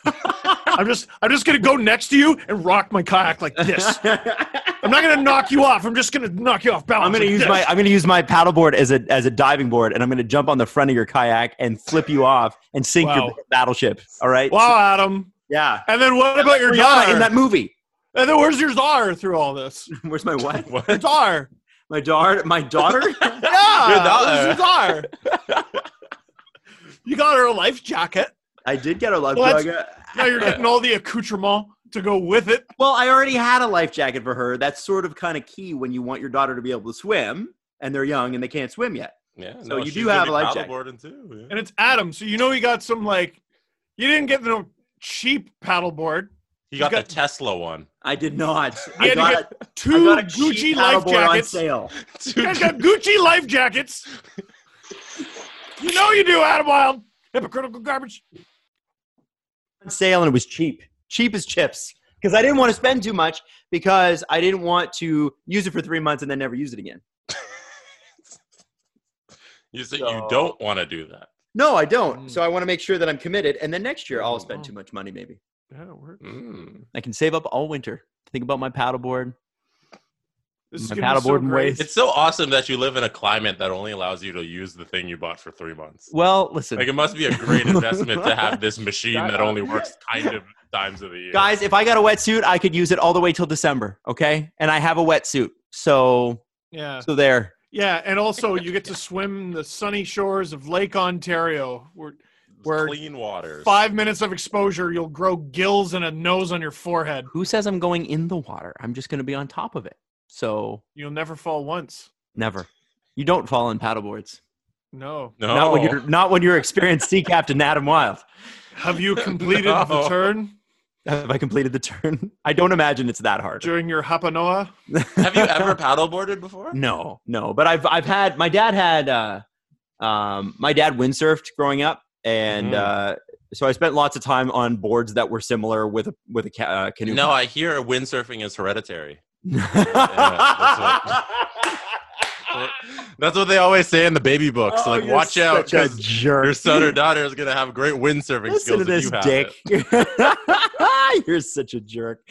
I'm just I'm just gonna go next to you and rock my kayak like this. I'm not gonna knock you off. I'm just gonna knock you off balance. I'm gonna like use this. my I'm gonna use my paddleboard as a as a diving board, and I'm gonna jump on the front of your kayak and flip you off and sink Wow. your battleship. All right? Wow, Adam. Yeah. And then what about your daughter? in that movie. and then where's your daughter through all this? Where's my what? What? Your daughter. My daughter. My daughter. Yeah, Your daughter. your daughter. you got her a life jacket. I did get a life Well, jacket. Now you're getting all the accoutrement to go with it. Well, I already had a life jacket for her. That's sort of kind of key when you want your daughter to be able to swim, and they're young and they can't swim yet. Yeah. So you do have a life jacket. paddleboarding too. yeah. And it's Adam, so you know he got some like you didn't get no cheap paddleboard. He got, got- the Tesla one. I did not. I had got, get a, I two got Gucci life paddleboard on jackets. sale. You guys got Gucci life jackets. You know you do, Adam Wylde. Hypocritical garbage. On sale and it was cheap. Cheap as chips. Because I didn't want to spend too much because I didn't want to use it for three months and then never use it again. You say So- you don't want to do that. No, I don't. Mm. So I want to make sure that I'm committed. And then next year I'll spend Oh. too much money, maybe. Yeah, it works. Mm. I can save up all winter. Think about my paddleboard. This My gonna so paddleboarding great. It's so awesome that you live in a climate that only allows you to use the thing you bought for three months. Well, listen, Like it must be a great investment to have this machine that only works kind of times of the year. guys, if I got a wetsuit, I could use it all the way till December. Okay, and I have a wetsuit, so Yeah. so there. Yeah, and also you get to swim the sunny shores of Lake Ontario, where where clean waters. five minutes of exposure, you'll grow gills and a nose on your forehead. Who says I'm going in the water? I'm just going to be on top of it. So You'll never fall once. never. You don't fall in paddleboards. No. No, Not when you're not when you're experienced sea captain Adam Wylde. Have you completed the turn Have I completed the turn? I don't imagine it's that hard. during your Hapanoa? Have you ever paddleboarded before? No, no. But I've I've had my dad had uh, um, my dad windsurfed growing up, and Mhm. uh, so I spent lots of time on boards that were similar with a with a ca- uh, canoe. No, I hear windsurfing is hereditary. Yeah, That's what they always say in the baby books. Oh, like, watch out, a 'cause jerk. your son or daughter is gonna have great windsurfing Listen skills to this dick. You're such a jerk.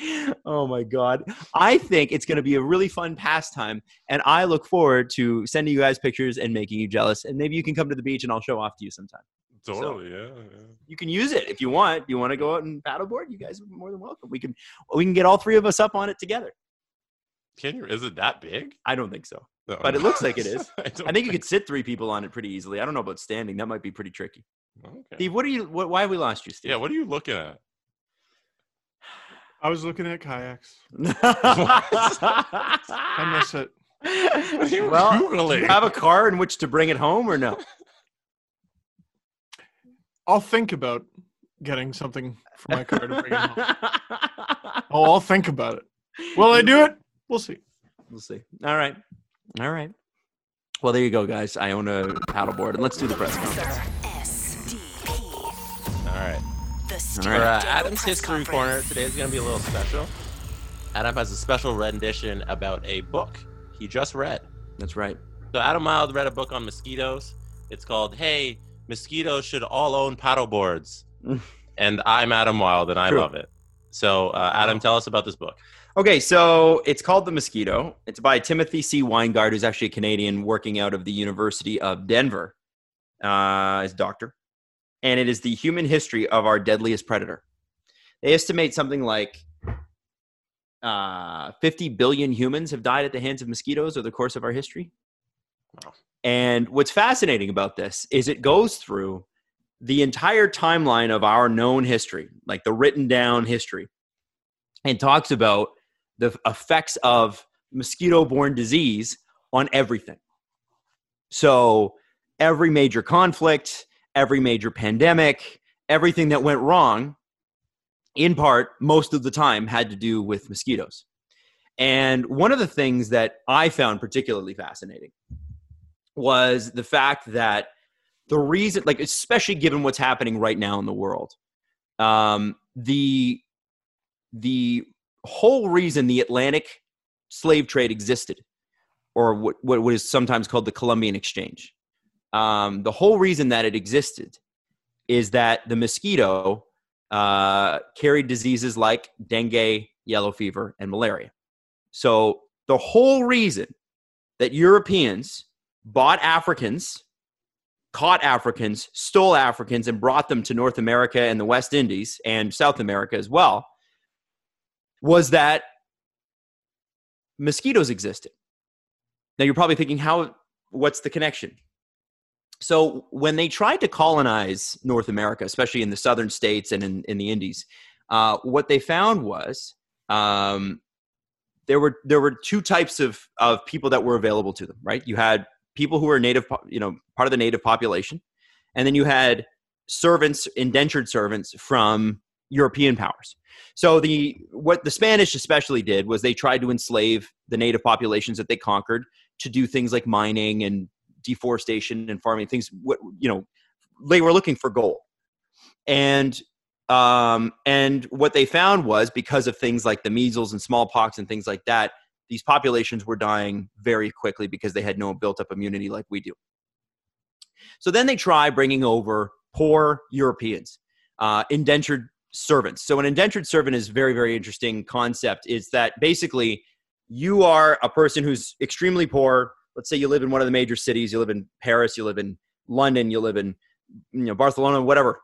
Oh my god. I think it's going to be a really fun pastime, and I look forward to sending you guys pictures and making you jealous. And maybe you can come to the beach, and I'll show off to you sometime. Totally, yeah, yeah. You can use it if you want. You want to go out and paddleboard? You guys are more than welcome. We can we can get all three of us up on it together. Can you? Is it that big? I don't think so. No. But it looks like it is. don't I think you could sit three people on it pretty easily. I don't know about standing. That might be pretty tricky. Okay. Steve, what are you? What, why have we lost you, Steve? Yeah, what are you looking at? I was looking at kayaks. I I miss it. well, do Googling? you have a car in which to bring it home or no? I'll think about getting something for my car to bring it home. Oh, I'll think about it. Will I do it? We'll see. We'll see. All right. All right. Well, there you go, guys. I own a paddleboard, and let's do the press conference. SDP. All right. The All For right. Dangle Adam's History Corner, today is going to be a little special. Adam has a special rendition about a book he just read. That's right. So Adam Wylde read a book on mosquitoes. It's called "Hey, Mosquitoes Should All Own Paddleboards," and I'm Adam Wylde, and I True. love it. So, uh, Adam, tell us about this book. Okay, so it's called The Mosquito. It's by Timothy C. Winegard, who's actually a Canadian working out of the University of Denver uh, as doctor. And it is the human history of our deadliest predator. They estimate something like uh, 50 billion humans have died at the hands of mosquitoes over the course of our history. Wow. And what's fascinating about this is it goes through the entire timeline of our known history, like the written down history, and talks about the effects of mosquito borne disease on everything. So, every major conflict, every major pandemic, everything that went wrong, in part, most of the time, had to do with mosquitoes. And one of the things that I found particularly fascinating was the fact that the reason, like, especially given what's happening right now in the world, um, the the whole reason the Atlantic slave trade existed, or what, what is sometimes called the Columbian Exchange, um, the whole reason that it existed is that the mosquito uh, carried diseases like dengue, yellow fever, and malaria. So the whole reason that Europeans bought Africans, caught Africans, stole Africans, and brought them to North America and the West Indies and South America as well was that mosquitoes existed. Now you're probably thinking, how? What's the connection? So when they tried to colonize North America, especially in the southern states and in, in the Indies, uh, what they found was um, there were there were two types of of people that were available to them. Right, you had people who were native, you know, part of the native population, and then you had servants, indentured servants from European powers. So the what the Spanish especially did was they tried to enslave the native populations that they conquered to do things like mining and deforestation and farming things. What you know, they were looking for gold, and um, and what they found was because of things like the measles and smallpox and things like that, these populations were dying very quickly because they had no built up immunity like we do. So then they try bringing over poor Europeans, uh, indentured servants. So an indentured servant is very, very interesting concept. Is that basically you are a person who's extremely poor. Let's say you live in one of the major cities. You live in Paris. You live in London. You live in you know Barcelona, whatever,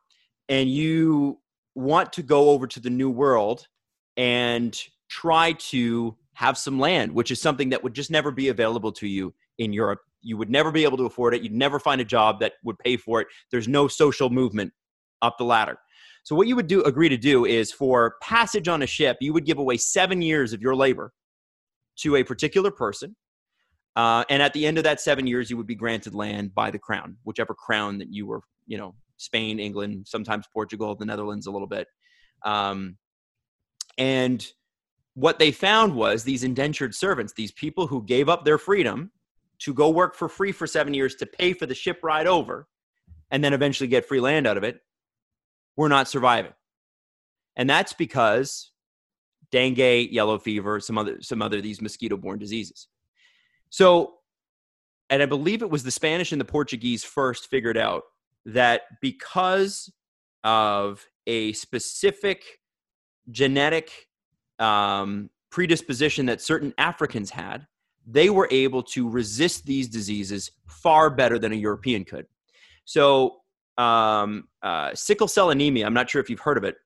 and you want to go over to the new world and try to have some land, which is something that would just never be available to you in Europe. You would never be able to afford it. You'd never find a job that would pay for it. There's no social movement up the ladder. So what you would do agree to do is for passage on a ship, you would give away seven years of your labor to a particular person. Uh, and at the end of that seven years, you would be granted land by the crown, whichever crown that you were, you know, Spain, England, sometimes Portugal, the Netherlands a little bit. Um, and what they found was these indentured servants, these people who gave up their freedom to go work for free for seven years to pay for the ship ride over and then eventually get free land out of it, were not surviving. And that's because dengue, yellow fever, some other some other these mosquito-borne diseases. So, and I believe it was the Spanish and the Portuguese first figured out that because of a specific genetic um, predisposition that certain Africans had, they were able to resist these diseases far better than a European could. So, um, uh, sickle cell anemia, I'm not sure if you've heard of it,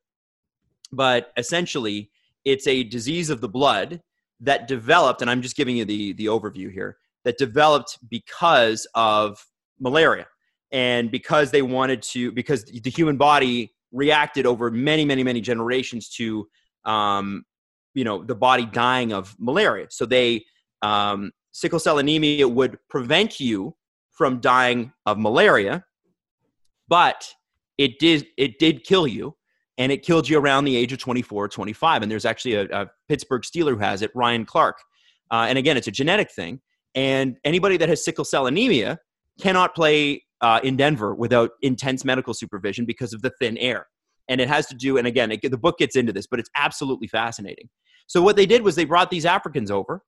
but essentially, it's a disease of the blood that developed, and I'm just giving you the, the overview here, that developed because of malaria. And because they wanted to, because the human body reacted over many, many, many generations to, um, you know, the body dying of malaria. So they, um, sickle cell anemia would prevent you from dying of malaria, but it did, it did kill you and it killed you around the age of 24 25 and there's actually a, a pittsburgh steeler who has it ryan clark. Uh, and again it's a genetic thing and anybody that has sickle cell anemia cannot play uh, in denver without intense medical supervision because of the thin air. And it has to do and again it, the book gets into this but it's absolutely fascinating. So what they did was they brought these africans over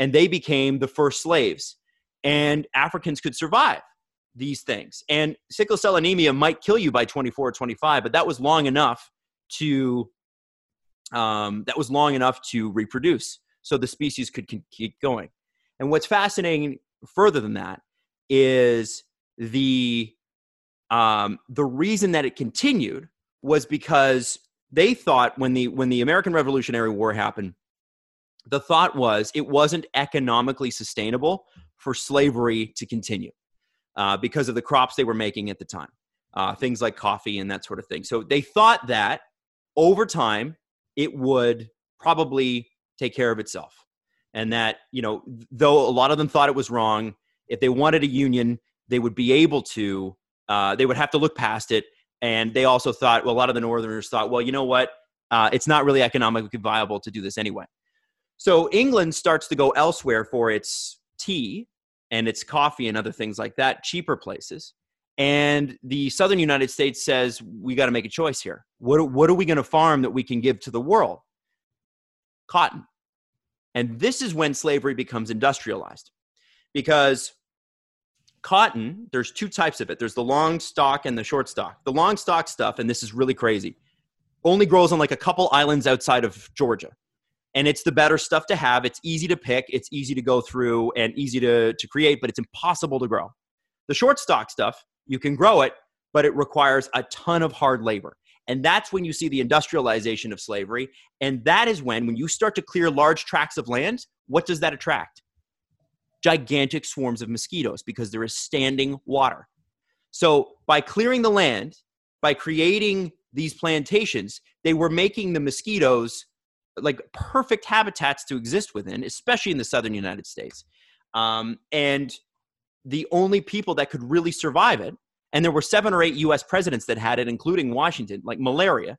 and they became the first slaves and africans could survive these things. And sickle cell anemia might kill you by 24 or 25, but that was long enough to um, that was long enough to reproduce, so the species could keep going. And what's fascinating further than that is the um, the reason that it continued was because they thought when the when the American Revolutionary War happened, the thought was it wasn't economically sustainable for slavery to continue uh, because of the crops they were making at the time, uh, things like coffee and that sort of thing. So they thought that over time it would probably take care of itself, and that you know, though a lot of them thought it was wrong, if they wanted a union, they would be able to. Uh, they would have to look past it, and they also thought. Well, a lot of the Northerners thought, well, you know what? Uh, it's not really economically viable to do this anyway. So England starts to go elsewhere for its tea and it's coffee and other things like that, cheaper places. And the southern United States says, we got to make a choice here. What, what are we going to farm that we can give to the world? Cotton. And this is when slavery becomes industrialized. Because cotton, there's two types of it there's the long stock and the short stock. The long stock stuff, and this is really crazy, only grows on like a couple islands outside of Georgia and it's the better stuff to have. It's easy to pick, it's easy to go through, and easy to, to create, but it's impossible to grow. The short stock stuff, you can grow it, but it requires a ton of hard labor. And that's when you see the industrialization of slavery. And that is when, when you start to clear large tracts of land, what does that attract? Gigantic swarms of mosquitoes because there is standing water. So by clearing the land, by creating these plantations, they were making the mosquitoes like perfect habitats to exist within, especially in the southern United States. Um, and the only people that could really survive it, and there were seven or eight U.S. presidents that had it, including Washington, like malaria,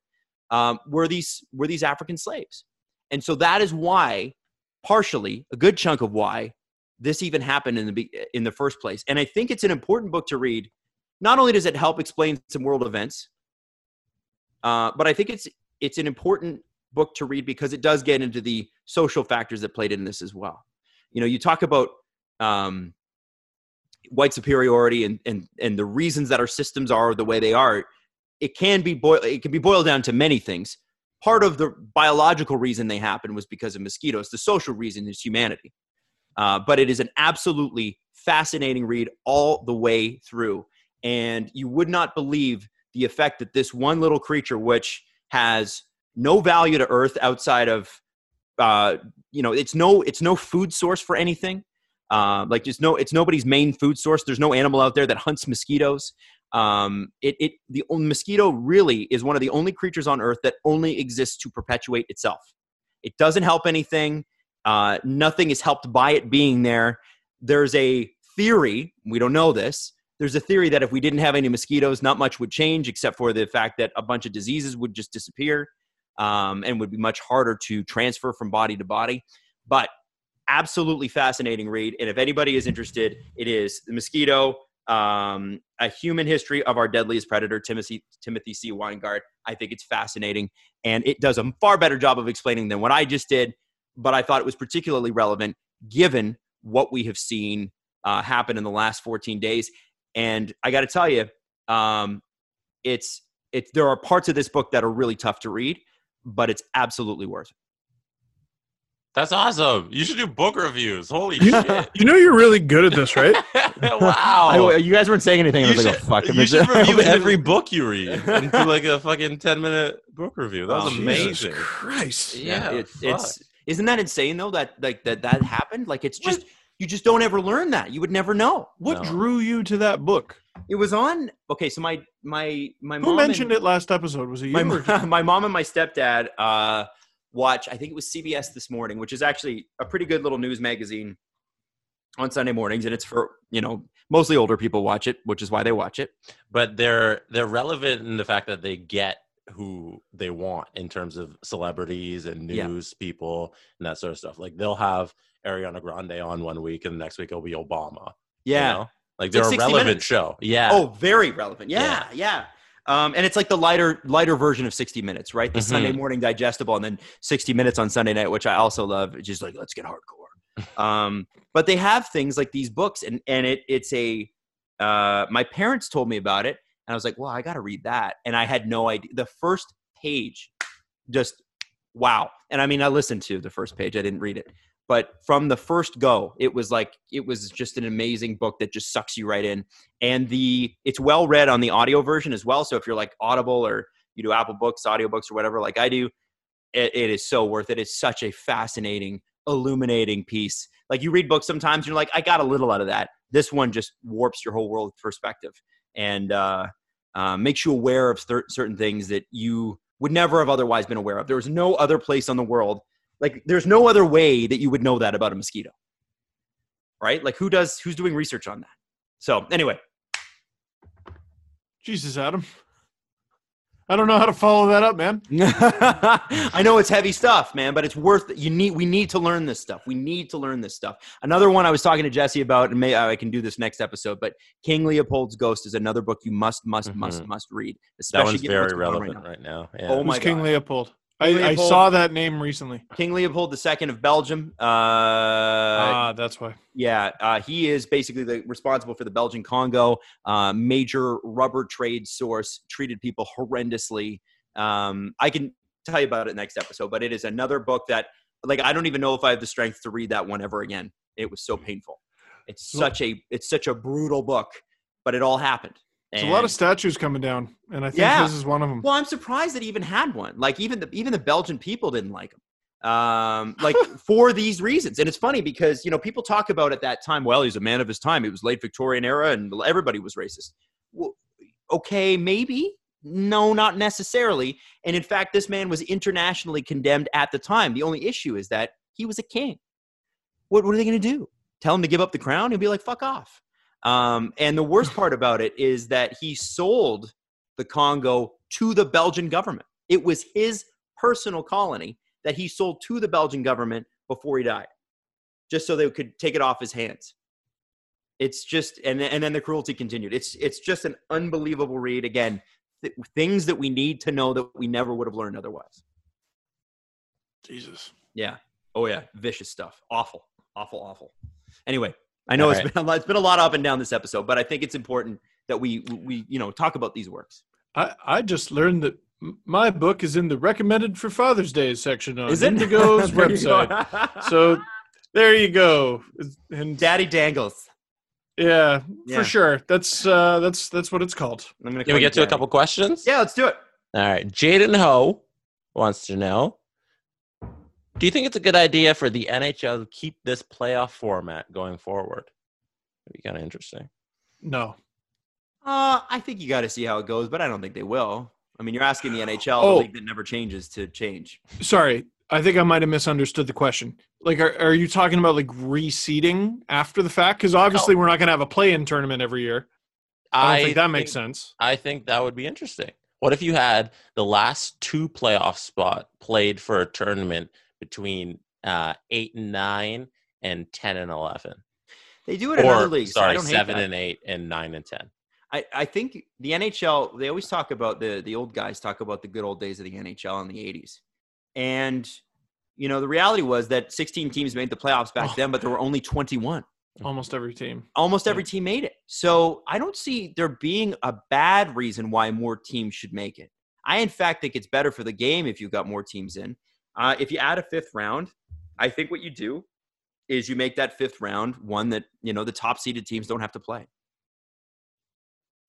um, were these were these African slaves. And so that is why, partially, a good chunk of why this even happened in the in the first place. And I think it's an important book to read. Not only does it help explain some world events, uh, but I think it's it's an important book to read because it does get into the social factors that played in this as well. You know, you talk about um, white superiority and, and and the reasons that our systems are the way they are. It can be boiled. It can be boiled down to many things. part of the biological reason they happen was because of mosquitoes. The social reason is humanity. Uh, but it is an absolutely fascinating read all the way through. And you would not believe the effect that this one little creature, which has no value to Earth outside of, uh, you know, it's no, it's no food source for anything. Uh, like there's no, it's nobody's main food source. There's no animal out there that hunts mosquitoes. Um, it, it, the mosquito really is one of the only creatures on Earth that only exists to perpetuate itself. It doesn't help anything. Uh, nothing is helped by it being there. There's a theory, we don't know this. There's a theory that if we didn't have any mosquitoes, not much would change except for the fact that a bunch of diseases would just disappear um, and would be much harder to transfer from body to body. But absolutely fascinating read. And if anybody is interested, it is The Mosquito, um, A Human History of Our Deadliest Predator, Timothy, Timothy C. Winegard. I think it's fascinating. And it does a far better job of explaining than what I just did but I thought it was particularly relevant given what we have seen uh, happen in the last 14 days. And I got to tell you, um, it's it's there are parts of this book that are really tough to read, but it's absolutely worth it. That's awesome. You should do book reviews. Holy You, shit. you know you're really good at this, right? wow. I, you guys weren't saying anything. I you was should, oh, fuck. you should review every book you read and do like a fucking 10 minute book review. That was Oh, amazing. Jesus Christ. Yeah, it, it's isn't that insane though that like that that happened? Like it's just you just don't ever learn that. You would never know. What No. drew you to that book? It was on. Okay, so my my my Who mom mentioned and, it last episode? Was it you? my, or- my mom and my stepdad uh, watch i think it was cbs this morning which is actually a pretty good little news magazine on sunday mornings and it's for you know mostly older people watch it which is why they watch it but they're they're relevant in the fact that they get who they want in terms of celebrities and Yeah. news people and that sort of stuff. Like they'll have Ariana Grande on one week, and the next week it'll be Obama. you yeah know? Like they're like a relevant Minutes. show. Yeah. oh very relevant yeah yeah, Um, and it's like the lighter lighter version of 60 minutes right the Mhm. sunday morning digestible and then 60 minutes on sunday night which i also love it's just like let's get hardcore um, but they have things like these books and and it it's a uh, my parents told me about it and i was like well i gotta read that and i had no idea the first page just wow and i mean i listened to the first page i didn't read it but from the first go it was like it was just an amazing book that just sucks you right in. And the it's well read on the audio version as well so if you're like audible or you do apple books audiobooks or whatever like i do it, it is so worth it. It's such a fascinating illuminating piece. Like you read books sometimes you're like i got a little out of that. This one just warps your whole world perspective. And uh, uh, makes you aware of cer- certain things that you would never have otherwise been aware of. There was no other place on the world like there's no other way that you would know that about a mosquito right like who does who's doing research on that so anyway Jesus, Adam. I don't know how to follow that up, man. I know it's heavy stuff, man, but it's worth it. You need we need to learn this stuff. We need to learn this stuff. Another one I was talking to Jesse about, and may I can do this next episode, but King Leopold's Ghost is another book you must, must, must, mm-hmm. must read. that one's very relevant right right now. Yeah. Oh my Who's King Leopold? I, I saw that name recently. King Leopold II of Belgium. Uh, Ah, that's why. Yeah, uh, he is basically the, responsible for the Belgian Congo, uh, major rubber trade source, treated people horrendously. Um, I can tell you about it next episode, but it is another book that, like, I don't even know if I have the strength to read that one ever again. It was so painful. It's such a it's such a brutal book, but it all happened. There's a lot of statues coming down, and I think Yeah. this is one of them. well, I'm surprised that he even had one. Like even the even the Belgian people didn't like him. Um, like for these reasons. And it's funny because you know people talk about at that time. Well, he's a man of his time. It was late Victorian era, and everybody was racist. Well, okay, maybe. No, not necessarily. And in fact, this man was internationally condemned at the time. The only issue is that he was a king. What, what are they going to do? Tell him to give up the crown? He'll be like, fuck off. Um, and the worst part about it is that he sold the Congo to the Belgian government. It was his personal colony that he sold to the Belgian government before he died, just so they could take it off his hands. It's just, and and then the cruelty continued. It's it's just an unbelievable read. Again, th- things that we need to know that we never would have learned otherwise. Jesus. Yeah. Oh yeah. Vicious stuff. Awful. Awful. Awful. Anyway, I know All it's right. been a lot, it's been a lot up and down this episode, but I think it's important that we we you know talk about these works. I, I just learned that My book is in the recommended for Father's Day section on Is it? Indigo's There you go. website. So there you go. And Daddy Dangles. yeah, Yeah. for sure. That's uh that's that's what it's called. I'm gonna Can we you get to a couple questions? Yeah, let's do it. All right. Jaden Ho wants to know Do you think it's a good idea for the NHL to keep this playoff format going forward? It'd be kind of interesting. No. Uh, I think you got to see how it goes, but I don't think they will. I mean, you're asking the NHL, Oh. the league that never changes, to change. Sorry. I think I might have misunderstood the question. Like, are, are you talking about like reseeding after the fact? Because obviously, we're not going to have a play-in tournament every year. I don't think that makes sense. I think that would be interesting. What if you had the last two playoff spot played for a tournament between uh, eight and nine and ten and eleven, They do it in other leagues. so I sorry, don't seven that. and eight and nine and ten? I, I think the NHL, they always talk about the the old guys talk about the good old days of the NHL in the 80s. And you know, the reality was that 16 teams made the playoffs back Oh. then, but there were only 21. Almost every team. Almost every team made it. So I don't see there being a bad reason why more teams should make it. I, in fact, think it's better for the game if you've got more teams in. Uh, if you add a fifth round, I think what you do is you make that fifth round one that, you know, the top seeded teams don't have to play.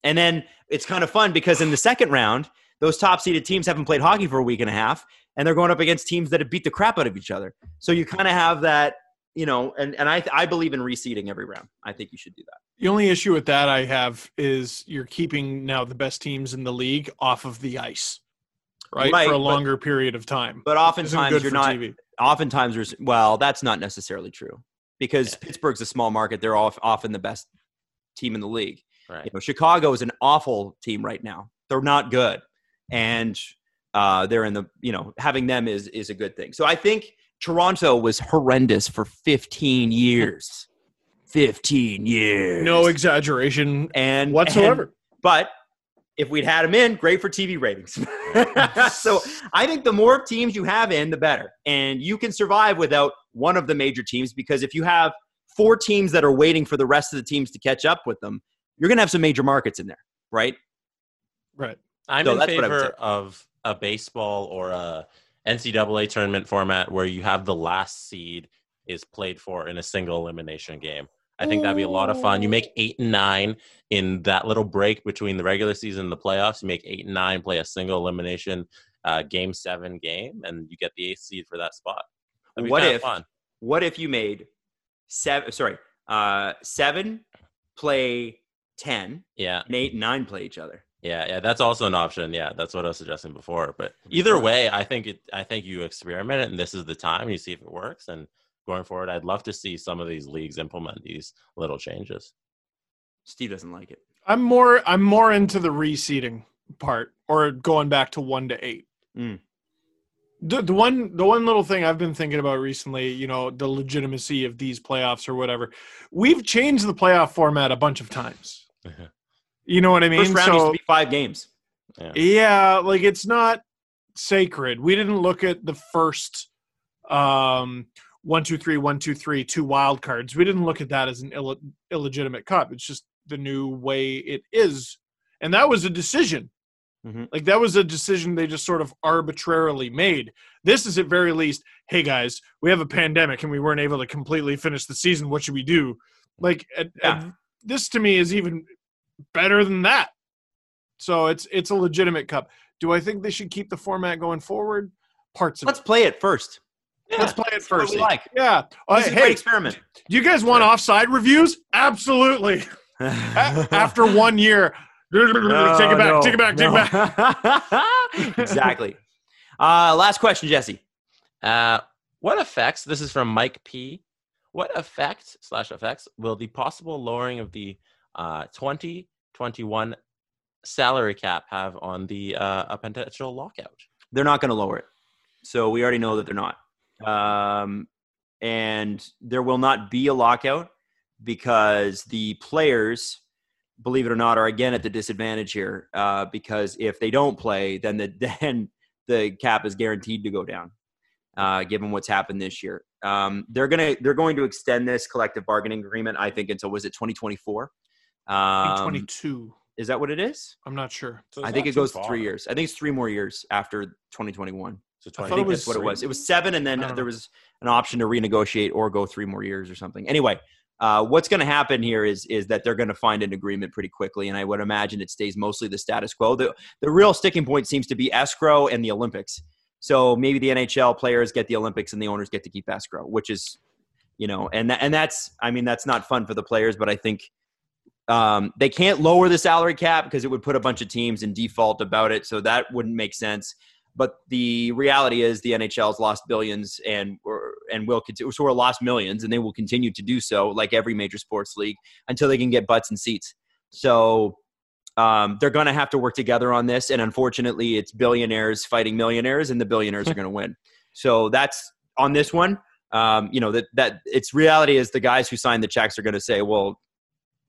And then it's kind of fun because in the second round, those top seeded teams haven't played hockey for a week and a half, and they're going up against teams that have beat the crap out of each other. So you kind of have that, you know, and, and I, I believe in reseeding every round. I think you should do that. The only issue with that I have is you're keeping now the best teams in the league off of the ice, right, Right, for a but- longer period of time. But oftentimes you're not. TV. Oftentimes there's well, that's not necessarily true because Yeah. Pittsburgh's a small market. They're off, often the best team in the league. Right. You know, Chicago is an awful team right now. They're not good, and uh, they're in the you know having them is is a good thing. So I think Toronto was horrendous for 15 years. 15 years. No exaggeration and whatsoever. and- but if we'd had them in, great for TV ratings. so I think the more teams you have in, the better. And you can survive without one of the major teams because if you have four teams that are waiting for the rest of the teams to catch up with them, you're going to have some major markets in there, right? right. I'm So in that's what I would favor of a baseball or a NCAA tournament format where you have the last seed is played for in a single elimination game. I think that'd be a lot of fun. You make eight and nine in that little break between the regular season and the playoffs. You make eight and nine, play a single elimination uh, game seven game, and you get the eighth seed for that spot. That'd be What if-? What if you made seven, sorry, uh, seven play 10 Yeah, and eight and nine play each other? yeah, yeah. That's also an option. Yeah, that's what I was suggesting before. But either way, I think it. I think you experiment it, and this is the time you see if it works. And going forward, I'd love to see some of these leagues implement these little changes. Steve doesn't like it. I'm more I'm more into the reseeding part or going back to one to eight. Mm. The, the one the one little thing I've been thinking about recently, you know, the legitimacy of these playoffs or whatever. We've changed the playoff format a bunch of times. You know what I mean? First round used So to be five games. yeah, like it's not sacred. We didn't look at the first um one two three one two three two wild cards. We didn't look at that as an Ill- illegitimate cup. It's just the new way it is, and that was a decision. Mhm. Like that was a decision they just sort of arbitrarily made. This is at very least, hey guys, we have a pandemic and we weren't able to completely finish the season. What should we do? Like at- at- this to me is even better than that. So it's it's a legitimate cup. Do I think they should keep the format going forward? Parts of Let's it. play it first. Let's play it first. like. Yeah. Uh, This is a great hey, experiment. do you guys want offside reviews? Absolutely. After one year, take it back. Take it back. Take it back. exactly. Uh, last question, Jesse. Uh, what effects? This is from Mike P. What effects slash effects will the possible lowering of the uh, 2021 salary cap have on the uh, a potential lockout? They're not going to lower it. So we already know that they're not. Um, and there will not be a lockout because the players, believe it or not, are again at the disadvantage here. Uh, because if they don't play, then the then the cap is guaranteed to go down. Uh, given what's happened this year, um, they're gonna they're going to extend this collective bargaining agreement. I think until was it 2024? I think Um, 22. Is that what it is? I'm not sure. So I think it goes far. three years. I think it's three more years after 2021. So I I 20 thought think that's what it was-. It was seven, and then I there know. was an option to renegotiate or go three more years or something. Anyway, uh, what's going to happen here is is that they're going to find an agreement pretty quickly, and I would imagine it stays mostly the status quo. The the real sticking point seems to be escrow and the Olympics. So maybe the NHL players get the Olympics and the owners get to keep escrow, which is, you know, and that, and that's I mean that's not fun for the players, but I think um, they can't lower the salary cap because it would put a bunch of teams in default about it. So that wouldn't make sense. But the reality is the NHL's lost billions and and will continue, or lost millions, and they will continue to do so, like every major sports league, until they can get butts and seats. So um, they're going to have to work together on this. And unfortunately, it's billionaires fighting millionaires, and the billionaires are going to win. So that's on this one. Um, you know that that it's reality is the guys who signed the checks are going to say, well,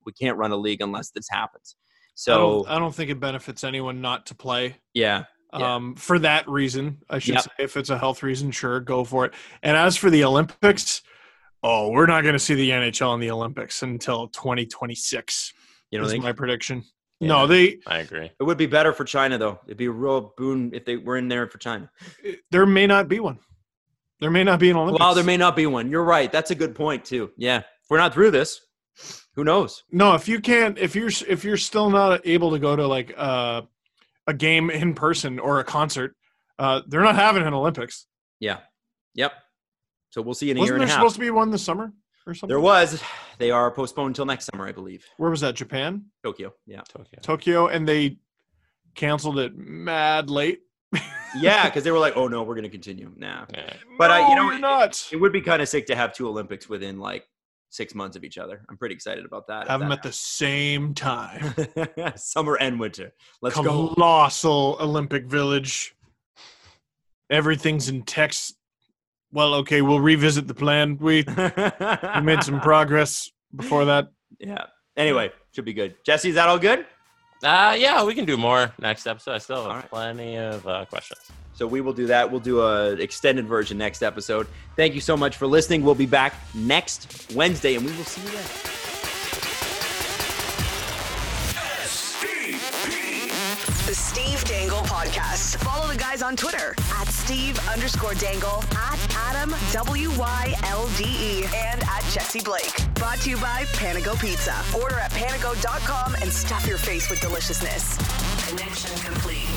we can't run a league unless this happens. I So don't, I don't think it benefits anyone not to play. yeah, Yeah. Um, for that reason, I should Yep. say, if it's a health reason, sure, go for it. And as for the Olympics, oh, we're not going to see the NHL in the Olympics until 2026. you know, is they, my prediction. Yeah. No, they I agree. it would be better for China though. It'd be a real boon if they were in there for China. there may not be one. There may not be an Olympics. Well, there may not be one. You're right. That's a good point too. Yeah, if we're not through this, who knows? No, if you can't, if you're if you're still not able to go to like uh, a game in person or a concert, uh, they're not having an Olympics. Yeah, yep. So we'll see in a Wasn't year there and a half. supposed to be one this summer or something? there was. They are postponed until next summer, I believe. Where was that? Japan, Tokyo. Yeah. Tokyo. Tokyo, and they canceled it mad late. Yeah, because they were like, "Oh no, we're going to continue." Nah. Yeah. But I- you No, know, you're not. It would be kind of sick to have two Olympics within like six months of each other. I'm pretty excited about that. Have them at the same time. summer and winter. Let's go. Colossal Olympic Village. Everything's in text. Well, okay, we'll revisit the plan. We, we made some progress before that. Yeah. Anyway, should be good. Jesse, is that all good? Uh, yeah, we can do more next episode. I still have right. plenty of uh, questions. So we will do that. We'll do a extended version next episode. Thank you so much for listening. We'll be back next Wednesday, and we will see you then. The Steve Dangle Podcast. Follow the guys on Twitter at Steve underscore Dangle, at Adam W Y L D E, and at Jesse Blake. Brought to you by Panago Pizza. Order at panago.com and stuff your face with deliciousness. Connection complete.